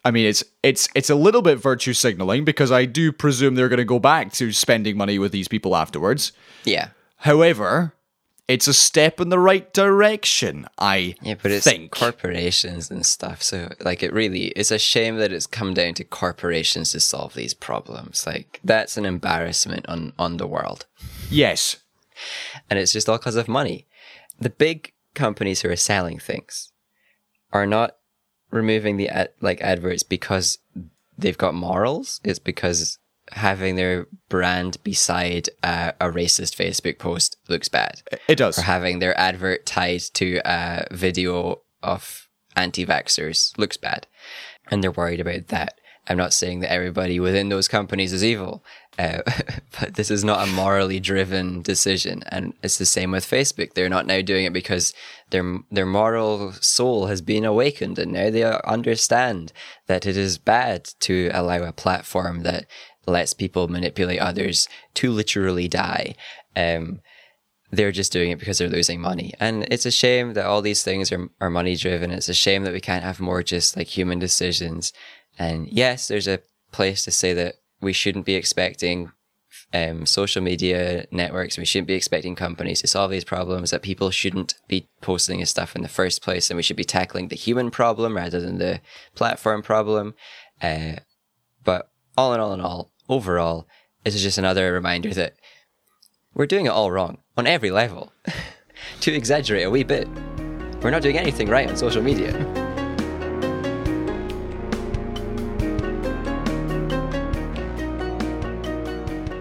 I mean, it's it's it's a little bit virtue signaling because I do presume they're going to go back to spending money with these people afterwards. Yeah. However, it's a step in the right direction. I Yeah, but it's think. corporations and stuff. So, like, it really it's a shame that it's come down to corporations to solve these problems. Like, that's an embarrassment on on the world, yes, and it's just all because of money. The big companies who are selling things are not removing the ad, like adverts because they've got morals. It's because having their brand beside a, a racist Facebook post looks bad. It does. or having their advert tied to a video of anti-vaxxers looks bad. And they're worried about that. I'm not saying that everybody within those companies is evil uh, but this is not a morally driven decision. And it's the same with facebook. They're not now doing it because their their moral soul has been awakened and now they understand that it is bad to allow a platform that lets people manipulate others to literally die um, they're just doing it because they're losing money. And it's a shame that all these things are, are money driven. It's a shame that we can't have more just like human decisions. And yes, there's a place to say that we shouldn't be expecting um, social media networks, we shouldn't be expecting companies to solve these problems, that people shouldn't be posting this stuff in the first place, and we should be tackling the human problem rather than the platform problem. Uh, but all in all, in all, overall, this is just another reminder that we're doing it all wrong on every level. to exaggerate a wee bit, we're not doing anything right on social media.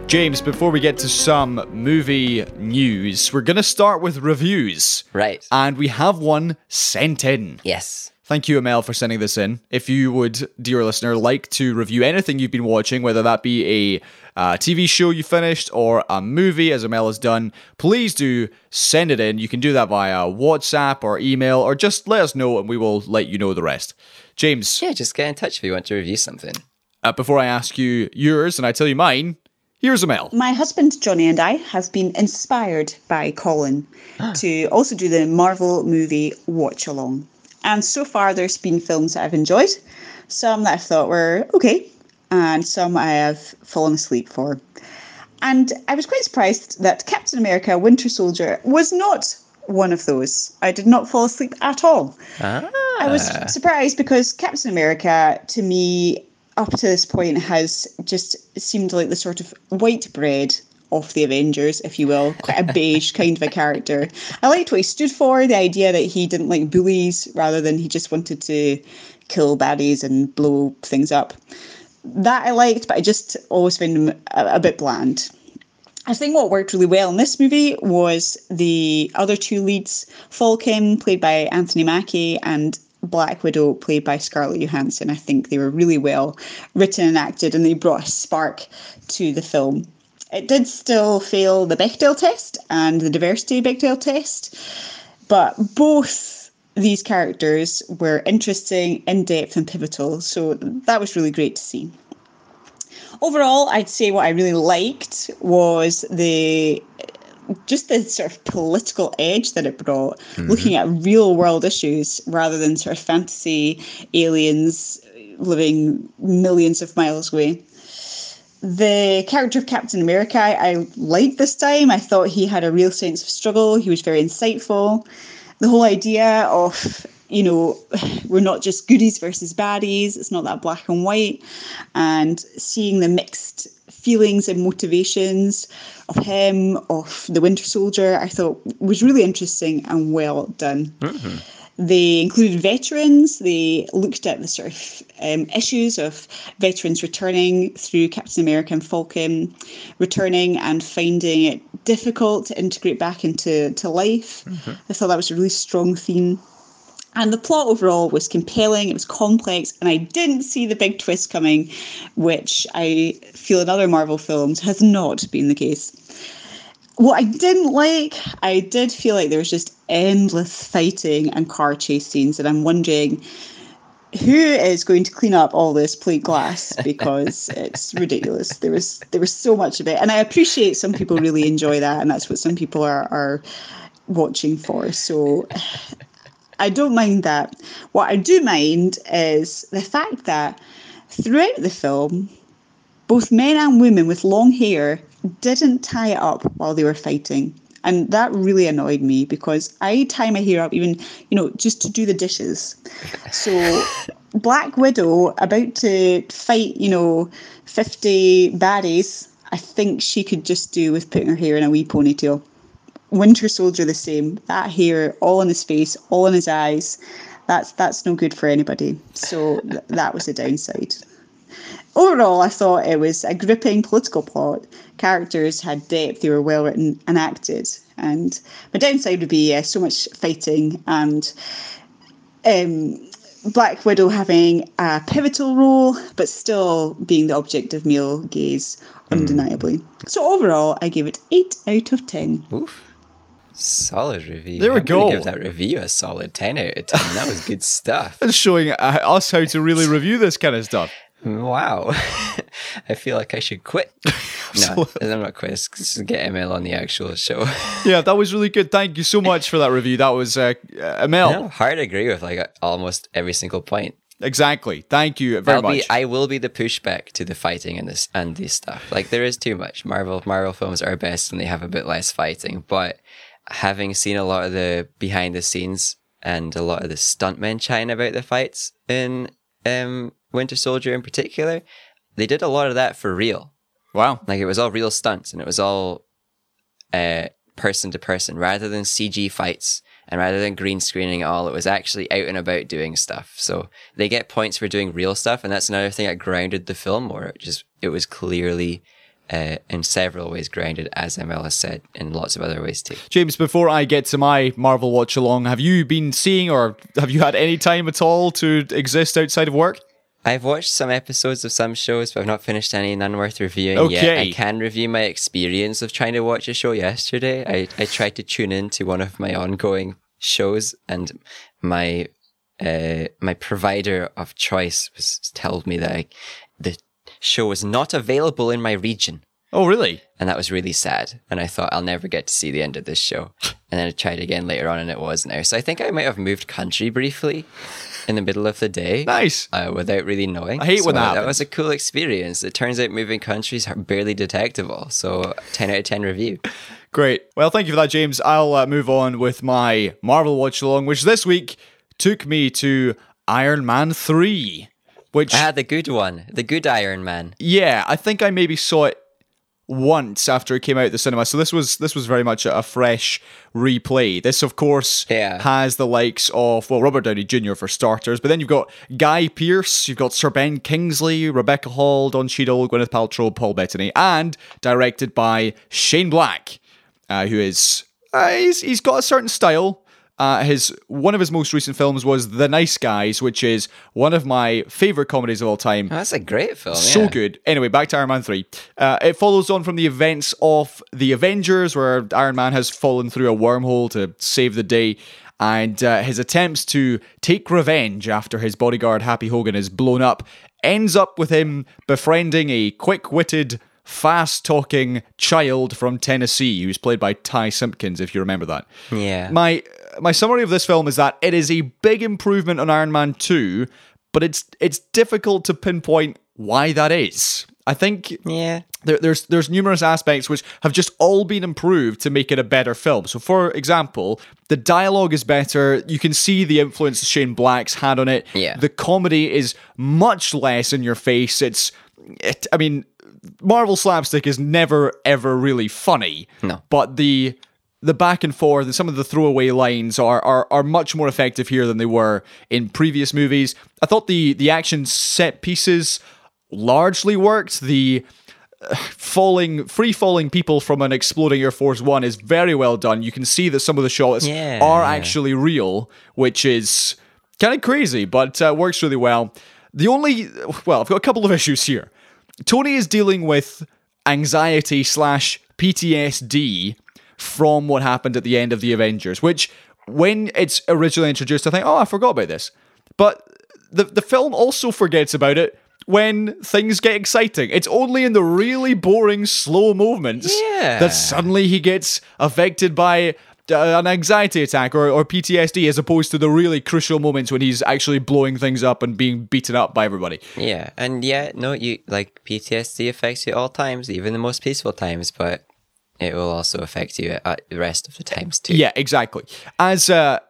James, before we get to some movie news, we're going to start with reviews. Right. And we have one sent in. Yes. Thank you, Amel, for sending this in. If you would, dear listener, like to review anything you've been watching, whether that be a uh, TV show you finished or a movie, as Amel has done, please do send it in. You can do that via WhatsApp or email, or just let us know and we will let you know the rest. James, Yeah, just get in touch if you want to review something. uh, before I ask you yours and I tell you mine, here's Amel. My husband Johnny and I have been inspired by Colin to also do the Marvel movie watch along. And so far, there's been films that I've enjoyed, some that I thought were okay, and some I have fallen asleep for. And I was quite surprised that Captain America Winter Soldier was not one of those. I did not fall asleep at all. I was ah. surprised because Captain America, to me, up to this point, has just seemed like the sort of white bread of the Avengers, if you will, quite a beige kind of a character. I liked what he stood for, the idea that he didn't like bullies rather than he just wanted to kill baddies and blow things up. That I liked, but I just always found him a, a bit bland. I think what worked really well in this movie was the other two leads, Falcon, played by Anthony Mackie, and Black Widow, played by Scarlett Johansson. I think they were really well written and acted, and they brought a spark to the film. It did still fail the Bechdel test and the diversity Bechdel test, but both these characters were interesting, in depth, and pivotal. So that was really great to see overall, I'd say what I really liked was the just the sort of political edge that it brought, mm-hmm. looking at real world issues rather than sort of fantasy aliens living millions of miles away. The character of Captain America, I, I liked this time. I thought he had a real sense of struggle. He was very insightful. The whole idea of you know, we're not just goodies versus baddies. It's not that black and white. And seeing the mixed feelings and motivations of him, of the Winter Soldier, I thought was really interesting and well done. Mm-hmm. They included veterans. They looked at the sort of um, issues of veterans returning through Captain America and Falcon, returning and finding it difficult to integrate back into to life. I thought that was a really strong theme. And the plot overall was compelling, it was complex, and I didn't see the big twist coming, which I feel in other Marvel films has not been the case. What I didn't like, I did feel like there was just endless fighting and car chase scenes, and I'm wondering who is going to clean up all this plate glass because it's ridiculous. There was there was so much of it, and I appreciate some people really enjoy that, and that's what some people are are watching for. So I don't mind that. What I do mind is the fact that throughout the film, both men and women with long hair didn't tie it up while they were fighting. And that really annoyed me because I tie my hair up even, you know, just to do the dishes. So Black Widow about to fight, you know, 50 baddies, I think she could just do with putting her hair in a wee ponytail. Winter Soldier the same. That hair all in his face, all in his eyes. That's that's no good for anybody. So th- that was the downside. Overall, I thought it was a gripping political plot. Characters had depth, they were well written and acted. And my downside would be uh, so much fighting and um, Black Widow having a pivotal role, but still being the object of male gaze undeniably. So overall, I gave it 8 out of 10. Oof. Solid review. There we I'm go. Give that review a solid ten out of ten. That was good stuff. It's showing uh, us how to really review this kind of stuff. Wow. I feel like I should quit. No, I'm not quitting. Just get ML on the actual show. Yeah, that was really good. Thank you so much for that review. That was uh, uh, Mel. No, hard to agree with like almost every single point. Exactly. Thank you very I'll much. be, I will be the pushback to the fighting and this and this stuff. Like there is too much. Marvel Marvel films are best when they have a bit less fighting. But having seen a lot of the behind the scenes and a lot of the stuntmen chatting about the fights in um, Winter Soldier in particular, they did a lot of that for real. wow. Like it was all real stunts and it was all uh, person to person rather than CG fights and rather than green screening it all. It was actually out and about doing stuff. So they get points for doing real stuff, and that's another thing that grounded the film more. It just it was clearly. Uh, in several ways grounded, as ML has said, in lots of other ways too. James, before I get to my Marvel watch along, have you been seeing or have you had any time at all to exist outside of work? I've watched some episodes of some shows, but I've not finished any, none worth reviewing yet. I can review my experience of trying to watch a show yesterday. I, I tried to tune in to one of my ongoing shows, and my uh, my provider of choice was told me that I, the show was not available in my region. Oh, really? And that was really sad. And I thought I'll never get to see the end of this show. And then I tried again later on, and it was now. So I think I might have moved country briefly in the middle of the day Nice. uh, without really knowing. I hate when that That happens. was a cool experience. It turns out moving countries are barely detectable. So 10 out of 10 review. Great. Well, thank you for that, James. I'll uh, move on with my Marvel watch along, which this week took me to Iron Man 3. Which, Ah, the good one. The good Iron Man. yeah, I think I maybe saw it once after it came out the cinema. So this was this was very much a, a fresh replay. This, of course, Yeah. has the likes of well Robert Downey Jr. for starters, but then you've got Guy Pearce, you've got Sir Ben Kingsley, Rebecca Hall, Don Cheadle, Gwyneth Paltrow, Paul Bettany, and directed by Shane Black, uh, who is uh, he's he's got a certain style. Uh, his one of his most recent films was The Nice Guys, which is one of my favorite comedies of all time. Oh, that's a great film. So yeah. good. Anyway, back to Iron Man 3. Uh, it follows on from the events of the Avengers, where Iron Man has fallen through a wormhole to save the day. And uh, his attempts to take revenge after his bodyguard Happy Hogan is blown up ends up with him befriending a quick witted, fast talking child from Tennessee who's played by Ty Simpkins, if you remember that. Yeah. My my summary of this film is that it is a big improvement on Iron Man 2, but it's it's difficult to pinpoint why that is. I think yeah. there, there's there's numerous aspects which have just all been improved to make it a better film. So, for example, the dialogue is better. You can see the influence Shane Black's had on it. Yeah. The comedy is much less in your face. It's, it, I mean, Marvel slapstick is never ever really funny. No. But the the back and forth and some of the throwaway lines are, are are much more effective here than they were in previous movies. I thought the the action set pieces largely worked. The uh, falling free falling people from an exploding Air Force One is very well done. You can see that some of the shots Yeah, are actually real, which is kind of crazy, but uh, works really well. The only well, I've got a couple of issues here. Tony is dealing with anxiety slash PTSD from what happened at the end of the Avengers, which when it's originally introduced, I think, oh, I forgot about this. But the the film also forgets about it when things get exciting. It's only in the really boring, slow movements Yeah. that suddenly he gets affected by uh, an anxiety attack or, or PTSD as opposed to the really crucial moments when he's actually blowing things up and being beaten up by everybody. Yeah, and yeah, no, you like PTSD affects you at all times, even the most peaceful times, but it will also affect you at the rest of the times too. Yeah, exactly. As uh,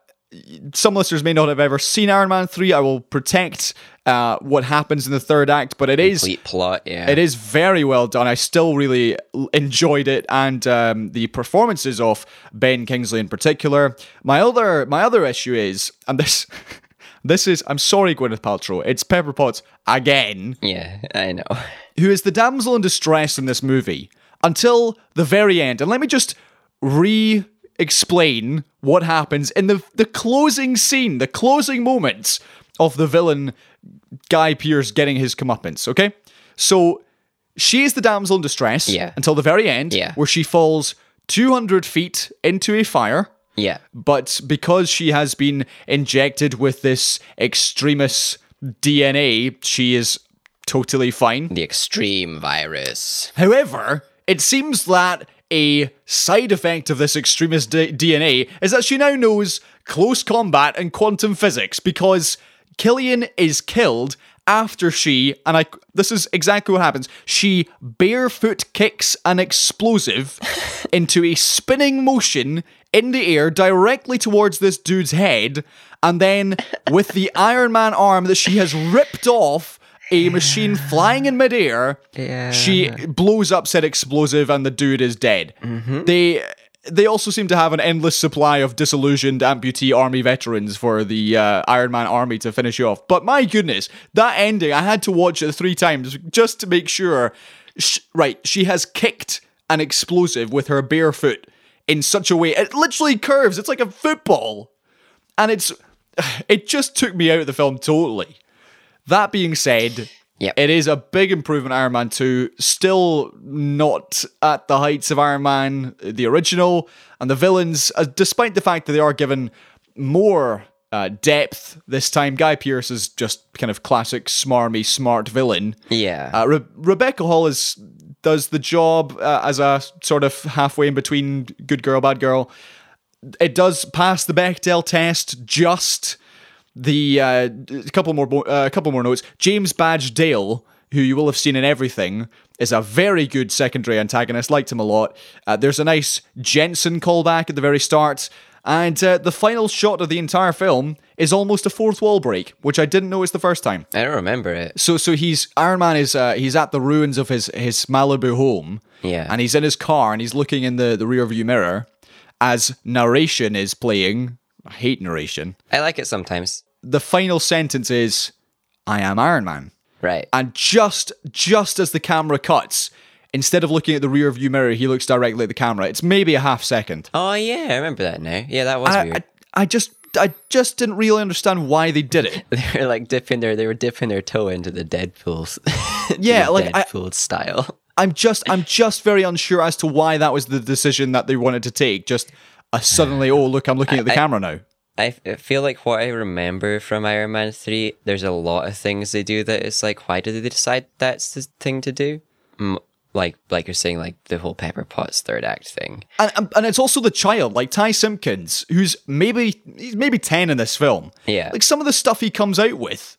some listeners may not have ever seen Iron Man 3, I will protect uh, what happens in the third act, but it is Complete plot, yeah. it is very well done. I still really enjoyed it, and um, the performances of Ben Kingsley in particular. My other my other issue is, and this this is I'm sorry, Gwyneth Paltrow, it's Pepper Potts again, Yeah, I know. who is the damsel in distress in this movie until the very end. And let me just re explain what happens in the the closing scene, the closing moments of the villain Guy Pearce getting his comeuppance, okay? So she is the damsel in distress Yeah. until the very end, Yeah. where she falls 200 feet into a fire. Yeah. But because she has been injected with this extremis DNA, she is totally fine. The extreme virus. However, it seems that a side effect of this extremist D- DNA is that she now knows close combat and quantum physics because Killian is killed after she and I this is exactly what happens. She barefoot kicks an explosive into a spinning motion in the air directly towards this dude's head and then with the Iron Man arm that she has ripped off a machine flying in midair. Yeah. She blows up said explosive, and the dude is dead. They they also seem to have an endless supply of disillusioned amputee army veterans for the uh, Iron Man army to finish you off. But my goodness, that ending! I had to watch it three times just to make sure. Sh- right, she has kicked an explosive with her bare foot in such a way it literally curves. It's like a football, and it's it just took me out of the film totally. That being said, Yep. it is a big improvement. Iron Man 2, still not at the heights of Iron Man, the original, and the villains, uh, despite the fact that they are given more uh, depth this time. Guy Pearce is just kind of classic smarmy, smart villain. Yeah. Uh, Re- Rebecca Hall is does the job uh, as a sort of halfway in between good girl, bad girl. It does pass the Bechdel test just the uh, a couple more bo- uh, a couple more notes. James Badge Dale, who you will have seen in everything, is a very good secondary antagonist. Liked him a lot. Uh, there's a nice Yinsen callback at the very start, and uh, the final shot of the entire film is almost a fourth wall break, which I didn't notice the first time. I don't remember it. So so he's Iron Man is uh, he's at the ruins of his his Malibu home. Yeah. And he's in his car and he's looking in the the rear view mirror as narration is playing. I hate narration. I like it sometimes. The final sentence is I am Iron Man. Right. And just just as the camera cuts, instead of looking at the rear view mirror, he looks directly at the camera. It's maybe a half second. oh yeah, I remember that now. Yeah, that was I, weird. I, I just I just didn't really understand why they did it. they were like dipping their they were dipping their toe into the Deadpool's Yeah, the like, I- Deadpool style. I'm just I'm just very unsure as to why that was the decision that they wanted to take. Just uh, suddenly, oh look, I'm looking at the camera now. I feel like what I remember from Iron Man 3, there's a lot of things they do that it's like, why did they decide that's the thing to do? Like, like you're saying, like the whole Pepper Potts third act thing. And, and and it's also the child, like Ty Simpkins, who's maybe he's maybe ten in this film. Yeah. like some of the stuff he comes out with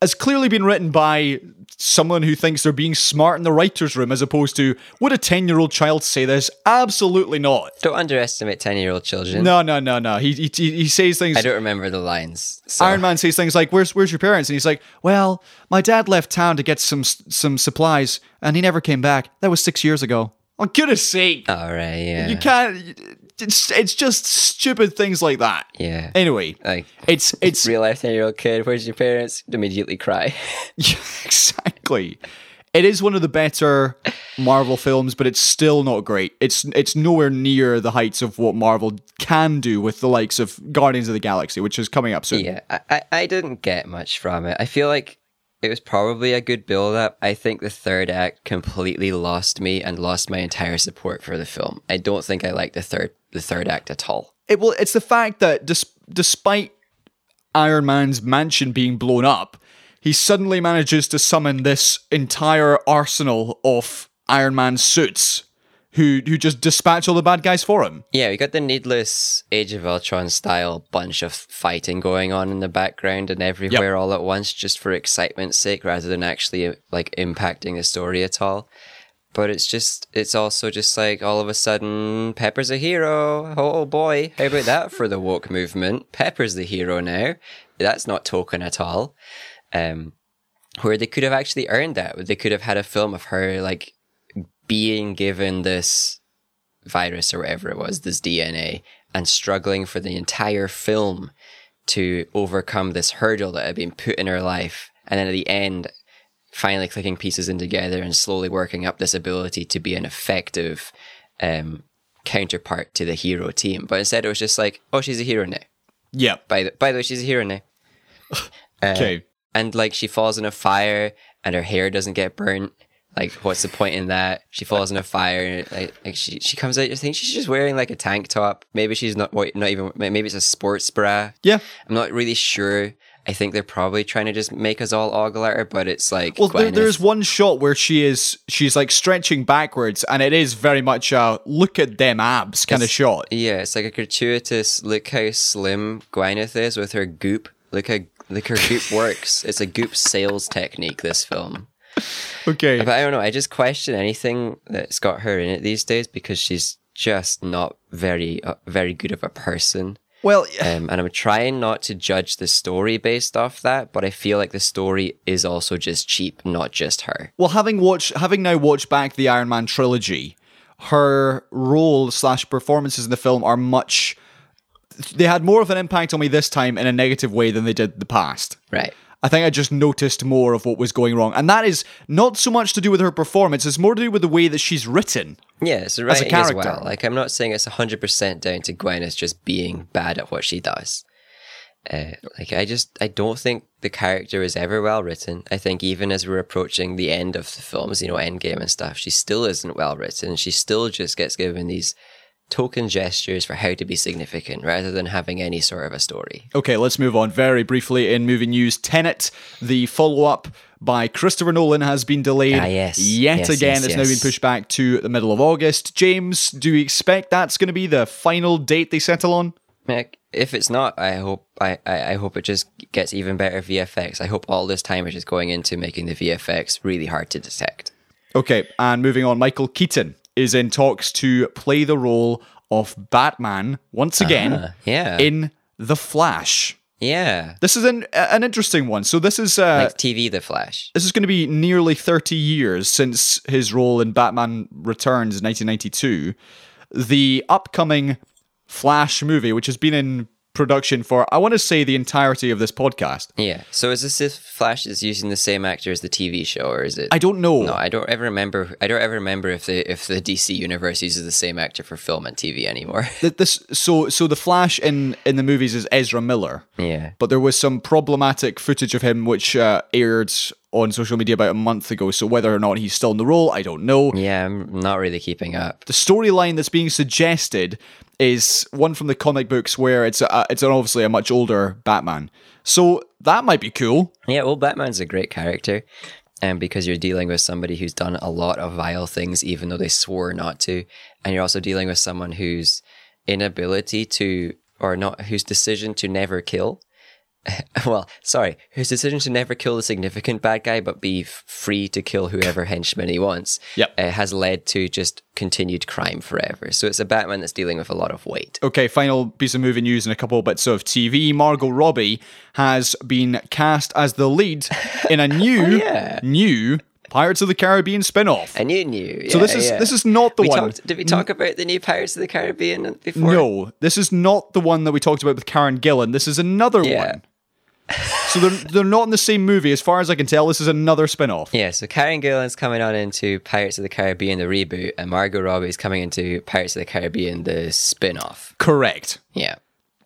has clearly been written by someone who thinks they're being smart in the writers' room, as opposed to would a ten-year-old child say this? Absolutely not. Don't underestimate 10 year old children. No, no, no, no. He he, he says things. I don't remember the lines. So. Iron Man says things like, "Where's Where's your parents?" And he's like, "Well, my dad left town to get some some supplies, and he never came back. That was six years ago." On goodness sake, All right, yeah. you can't. It's it's just stupid things like that. Yeah. Anyway, Like, it's it's real life 10 year old kid, where's your parents? Immediately cry. Yeah, exactly. It is one of the better Marvel films, but it's still not great. It's it's nowhere near the heights of what Marvel can do with the likes of Guardians of the Galaxy, which is coming up soon. Yeah, I, I didn't get much from it. I feel like it was probably a good build up. I think the third act completely lost me and lost my entire support for the film. I don't think I like the third the third act at all. It well, it's the fact that despite Iron Man's mansion being blown up, he suddenly manages to summon this entire arsenal of Iron Man suits who who just dispatch all the bad guys for him. Yeah, we got the needless Age of Ultron style bunch of fighting going on in the background and everywhere all at once just for excitement's sake rather than actually like impacting the story at all. But it's just, it's also just like all of a sudden, Pepper's a hero. Oh boy, how about that for the woke movement? Pepper's the hero now. That's not token at all. Um, where they could have actually earned that. They could have had a film of her like being given this virus or whatever it was, this DNA, and struggling for the entire film to overcome this hurdle that had been put in her life. And then at the end, finally clicking pieces in together and slowly working up this ability to be an effective um, counterpart to the hero team. But instead, it was just like, oh, she's a hero now. Yeah. By the, by the way, she's a hero now. Uh, Okay. and like she falls in a fire and her hair doesn't get burnt. Like, what's the point in that? She falls in a fire. Like, like she, she comes out. I think she's just wearing like a tank top. Maybe she's not. what- Not even. Maybe it's a sports bra. Yeah. I'm not really sure. I think they're probably trying to just make us all ogle at her, but it's like Well, there, there's one shot where she is she's like stretching backwards, and it is very much a look at them abs kind of shot. Yeah, it's like a gratuitous look how slim Gwyneth is with her goop. Look how look her goop works. It's a goop sales technique. This film. Okay. But I don't know. I just question anything that's got her in it these days because she's just not very, uh, very good of a person. Well, Um, and I'm trying not to judge the story based off that, but I feel like the story is also just cheap, not just her. well, having watched, having now watched back the Iron Man trilogy, her role slash performances in the film are much. They had more of an impact on me this time in a negative way than they did the past. Right. I think I just noticed more of what was going wrong, and that is not so much to do with her performance; it's more to do with the way that she's written. Yeah, it's As as, character. well. Like, I'm not saying it's 100% down to Gwen Gwyneth just being bad at what she does. Uh, like, I just, I don't think the character is ever well written. I think even as we're approaching the end of the films, you know, Endgame and stuff, she still isn't well written. She still just gets given these token gestures for how to be significant rather than having any sort of a story. Okay, let's move on very briefly in movie news. Tenet, the follow up by Christopher Nolan, has been delayed Ah, yes. yet Yes, again. yes, it's now been pushed back to the middle of August. James, do you expect that's going to be the final date they settle on? If it's not, I hope I, I, I hope it just gets even better VFX. I hope all this time is just going into making the VFX really hard to detect. Okay, and moving on, Michael Keaton is in talks to play the role of Batman once again Ah, yeah. in The Flash. Yeah. This is an an interesting one. So this is uh, Like TV The Flash. this is going to be nearly 30 years since his role in Batman Returns in 1992. The upcoming Flash movie, which has been in production for, I want to say, the entirety of this podcast. Yeah. So is this if Flash is using the same actor as the TV show, or is it? I don't know. no, I don't ever remember. I don't ever remember if the if the DC universe uses the same actor for film and TV anymore. Th- This so so the Flash in in the movies is Ezra Miller, yeah. but there was some problematic footage of him which uh, aired on social media about a month ago. So whether or not he's still in the role, I don't know. Yeah, I'm not really keeping up. the storyline that's being suggested is one from the comic books where it's a, it's an obviously a much older Batman. So that might be cool. Yeah, well, Batman's a great character, and because you're dealing with somebody who's done a lot of vile things, even though they swore not to, and you're also dealing with someone whose inability to, or not, whose decision to never kill. Well, sorry, his decision to never kill the significant bad guy, but be f- free to kill whoever henchman he wants, Yep. uh, has led to just continued crime forever. So it's a Batman that's dealing with a lot of weight. Okay, final piece of movie news and a couple bits of TV. Margot Robbie has been cast as the lead in a new yeah. new Pirates of the Caribbean spin-off. And you knew. So this is yeah. this is not the we one. Talked, did we talk about the new Pirates of the Caribbean before? No, this is not the one that we talked about with Karen Gillan. This is another Yeah. one. So they're they're not in the same movie, as far as I can tell. This is another spin-off. Yeah, so Karen Gillan's coming on into Pirates of the Caribbean, the reboot, and Margot Robbie's coming into Pirates of the Caribbean, the spin off. Correct. Yeah.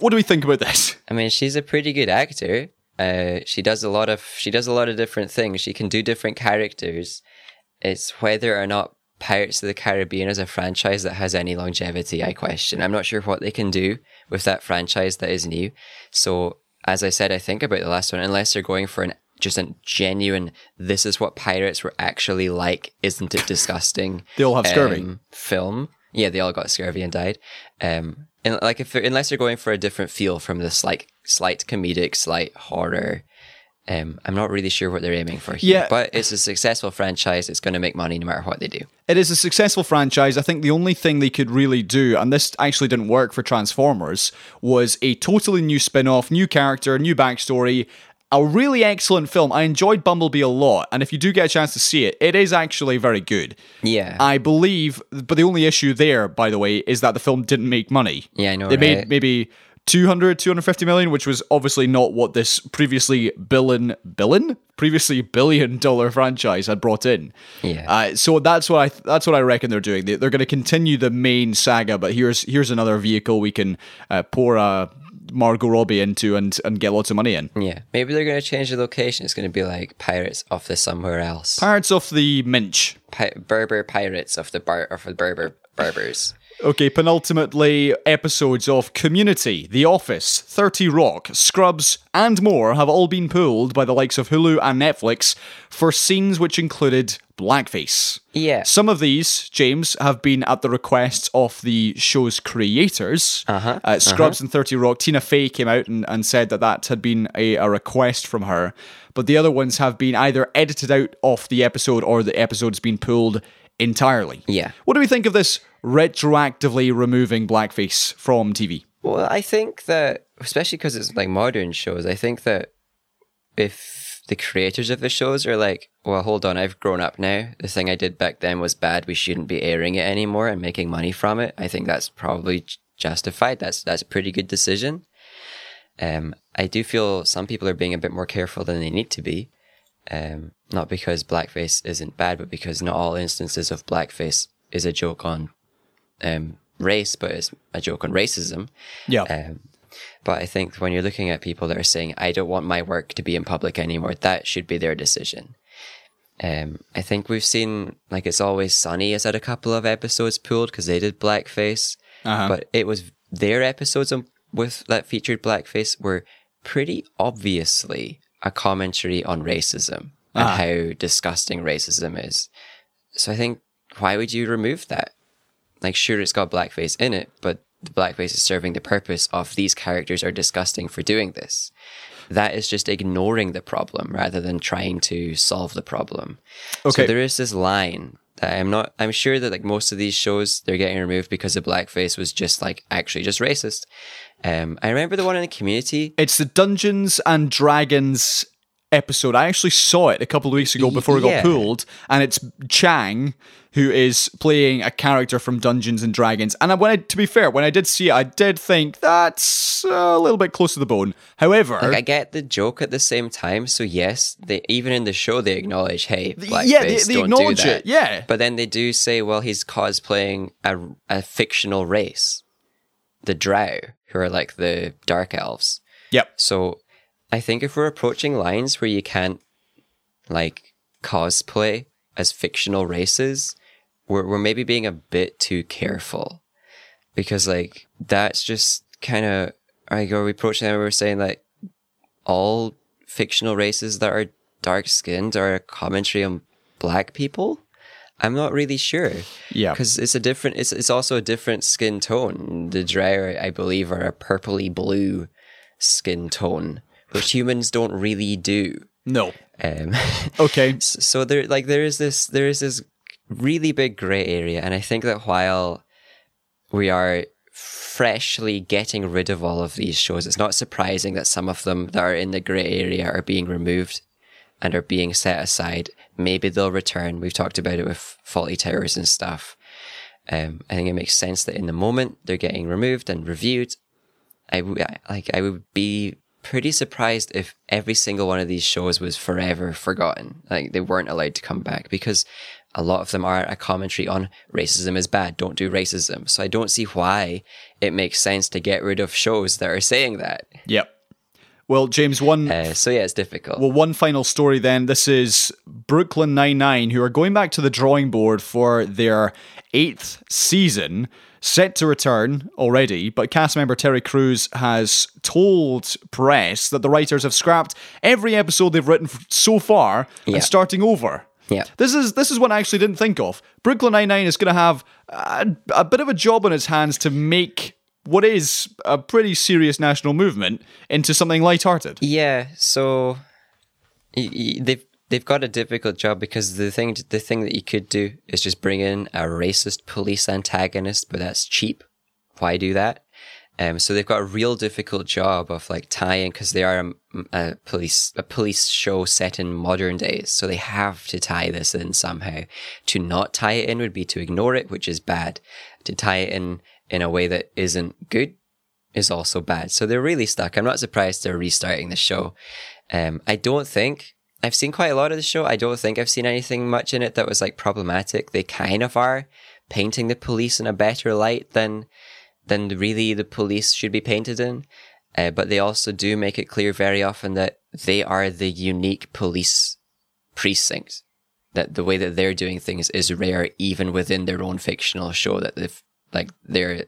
What do we think about this? I mean, she's a pretty good actor. Uh, she does a lot of she does a lot of different things. She can do different characters. It's whether or not Pirates of the Caribbean is a franchise that has any longevity. I question. I'm not sure what they can do with that franchise that is new. So, as I said, I think about the last one. Unless you're going for an just a genuine this is what pirates were actually like isn't it disgusting They all have scurvy. um, film yeah they all got scurvy and died um and like if unless you're going for a different feel from this like slight comedic slight horror um i'm not really sure what they're aiming for here Yeah. but it's a successful franchise it's going to make money no matter what they do It is a successful franchise. I think the only thing they could really do, and this actually didn't work for Transformers, was a totally new spin off, new character, new backstory. A really excellent film. I enjoyed Bumblebee a lot, and if you do get a chance to see it, it is actually very good. yeah I believe, but the only issue there, by the way, is that the film didn't make money. Yeah, I know, They made maybe 200, 250 million, which was obviously not what this previously billion, billion? Previously billion dollar franchise had brought in. Yeah. Uh, so that's what I that's what I reckon they're doing. They, they're going to continue the main saga, but here's here's another vehicle we can uh, pour a Margot Robbie into and and get lots of money in. yeah maybe they're going to change the location it's going to be like pirates off the somewhere else Pirates of the Minch. Pi- Berber pirates of the bar of the Berber Berbers. Okay, penultimately, episodes of Community, The Office, 30 Rock, Scrubs, and more have all been pulled by the likes of Hulu and Netflix for scenes which included blackface. Yeah. Some of these, James, have been at the request of the show's creators. Uh-huh, Uh, Scrubs and 30 Rock, Tina Fey came out and, and said that that had been a, a request from her. But the other ones have been either edited out of the episode or the episode's been pulled entirely. Yeah. What do we think of this retroactively removing blackface from TV? Well, I think that, especially because it's like modern shows, I think that if the creators of the shows are like, well, hold on, I've grown up now. The thing I did back then was bad. We shouldn't be airing it anymore and making money from it. I think that's probably justified. That's that's a pretty good decision. Um, I do feel some people are being a bit more careful than they need to be. Um, not because blackface isn't bad, but because not all instances of blackface is a joke on um, race, but it's a joke on racism. Yeah. Um, but I think when you're looking at people that are saying, I don't want my work to be in public anymore, that should be their decision. Um, I think we've seen, like, It's Always Sunny has had a couple of episodes pulled because they did blackface. Uh-huh. But it was their episodes on, with that featured blackface were pretty obviously a commentary on racism and Ah. how disgusting racism is. So I think, why would you remove that? like sure it's got blackface in it but the blackface is serving the purpose of these characters are disgusting for doing this that is just ignoring the problem rather than trying to solve the problem Okay. so there is this line i'm not i'm sure that like most of these shows they're getting removed because the blackface was just like actually just racist. Um i remember the one in the community. It's the Dungeons and Dragons episode. I actually saw it a couple of weeks ago before it got pulled, and it's Chang who is playing a character from Dungeons and Dragons. And I, when I, to be fair, when I did see it, I did think that's a little bit close to the bone. However, like I get the joke at the same time, so yes, they even in the show they acknowledge, hey, blackface, yeah, they- they acknowledge it, yeah. But then they do say, well, he's cosplaying a, a fictional race, the Drow, who are like the dark elves. yep, So I think if we're approaching lines where you can't like cosplay as fictional races, we're we're maybe being a bit too careful. Because like that's just kind of like are we approaching them? We're saying like all fictional races that are dark skinned are a commentary on black people. I'm not really sure. Yeah. because it's a different. It's it's also a different skin tone. The Drow, I believe, are a purpley blue skin tone, which humans don't really do. no, Um, okay, so there, like, there is this, there is this really big gray area, and I think that while we are freshly getting rid of all of these shows, it's not surprising that some of them that are in the gray area are being removed and are being set aside. Maybe they'll return. We've talked about it with Fawlty Towers and stuff. Um, I think it makes sense that in the moment they're getting removed and reviewed. I w- I- like I would be pretty surprised if every single one of these shows was forever forgotten. Like they weren't allowed to come back because a lot of them are a commentary on racism is bad. Don't do racism. So I don't see why it makes sense to get rid of shows that are saying that. Yep. Well, James, one Uh, so yeah, it's difficult. Well, one final story then. This is Brooklyn Nine-Nine, who are going back to the drawing board for their eighth season, set to return already. But cast member Terry Crews has told press that the writers have scrapped every episode they've written so far Yeah. and starting over. Yeah. This is this is what I actually didn't think of. Brooklyn Nine Nine is going to have a, a bit of a job on its hands to make what is a pretty serious national movement into something lighthearted. Yeah, so they've they've got a difficult job because the thing the thing that you could do is just bring in a racist police antagonist, but that's cheap. Why do that? Um, so they've got a real difficult job of like tying because they are a, a police a police show set in modern days, so they have to tie this in somehow. To not tie it in would be to ignore it, which is bad. To tie it in in a way that isn't good is also bad. So they're really stuck. I'm not surprised they're restarting the show. Um, I don't think I've seen quite a lot of the show. I don't think I've seen anything much in it that was like problematic. They kind of are painting the police in a better light than than really the police should be painted in. Uh, but they also do make it clear very often that they are the unique police precinct. That the way that they're doing things is rare, even within their own fictional show. That they've like they're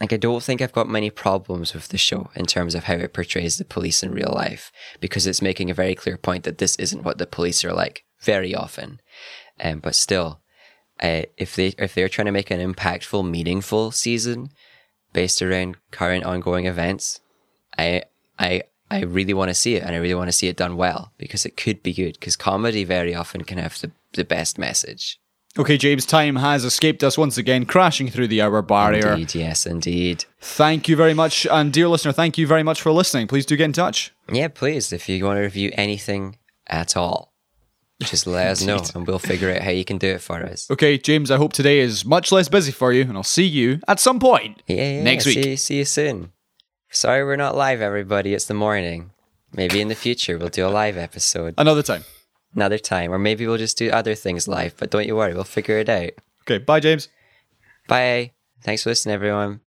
like I don't think I've got many problems with the show in terms of how it portrays the police in real life because it's making a very clear point that this isn't what the police are like very often. Um, but still, uh, if they if they're trying to make an impactful, meaningful season based around current ongoing events, I I I really want to see it and I really want to see it done well because it could be good because comedy very often can have the, the best message. Okay, James, time has escaped us once again, crashing through the hour barrier. Indeed, yes, indeed. Thank you very much. And dear listener, thank you very much for listening. Please do get in touch. Yeah, please, if you want to review anything at all, just let us know and we'll figure out how you can do it for us. Okay, James, I hope today is much less busy for you, and I'll see you at some point Yeah, yeah next week. See, see you soon. Sorry we're not live, everybody. It's the morning. Maybe in the future we'll do a live episode Another time. Another time, or maybe we'll just do other things live. But don't you worry, we'll figure it out. Okay, bye, James. Bye. Thanks for listening, everyone.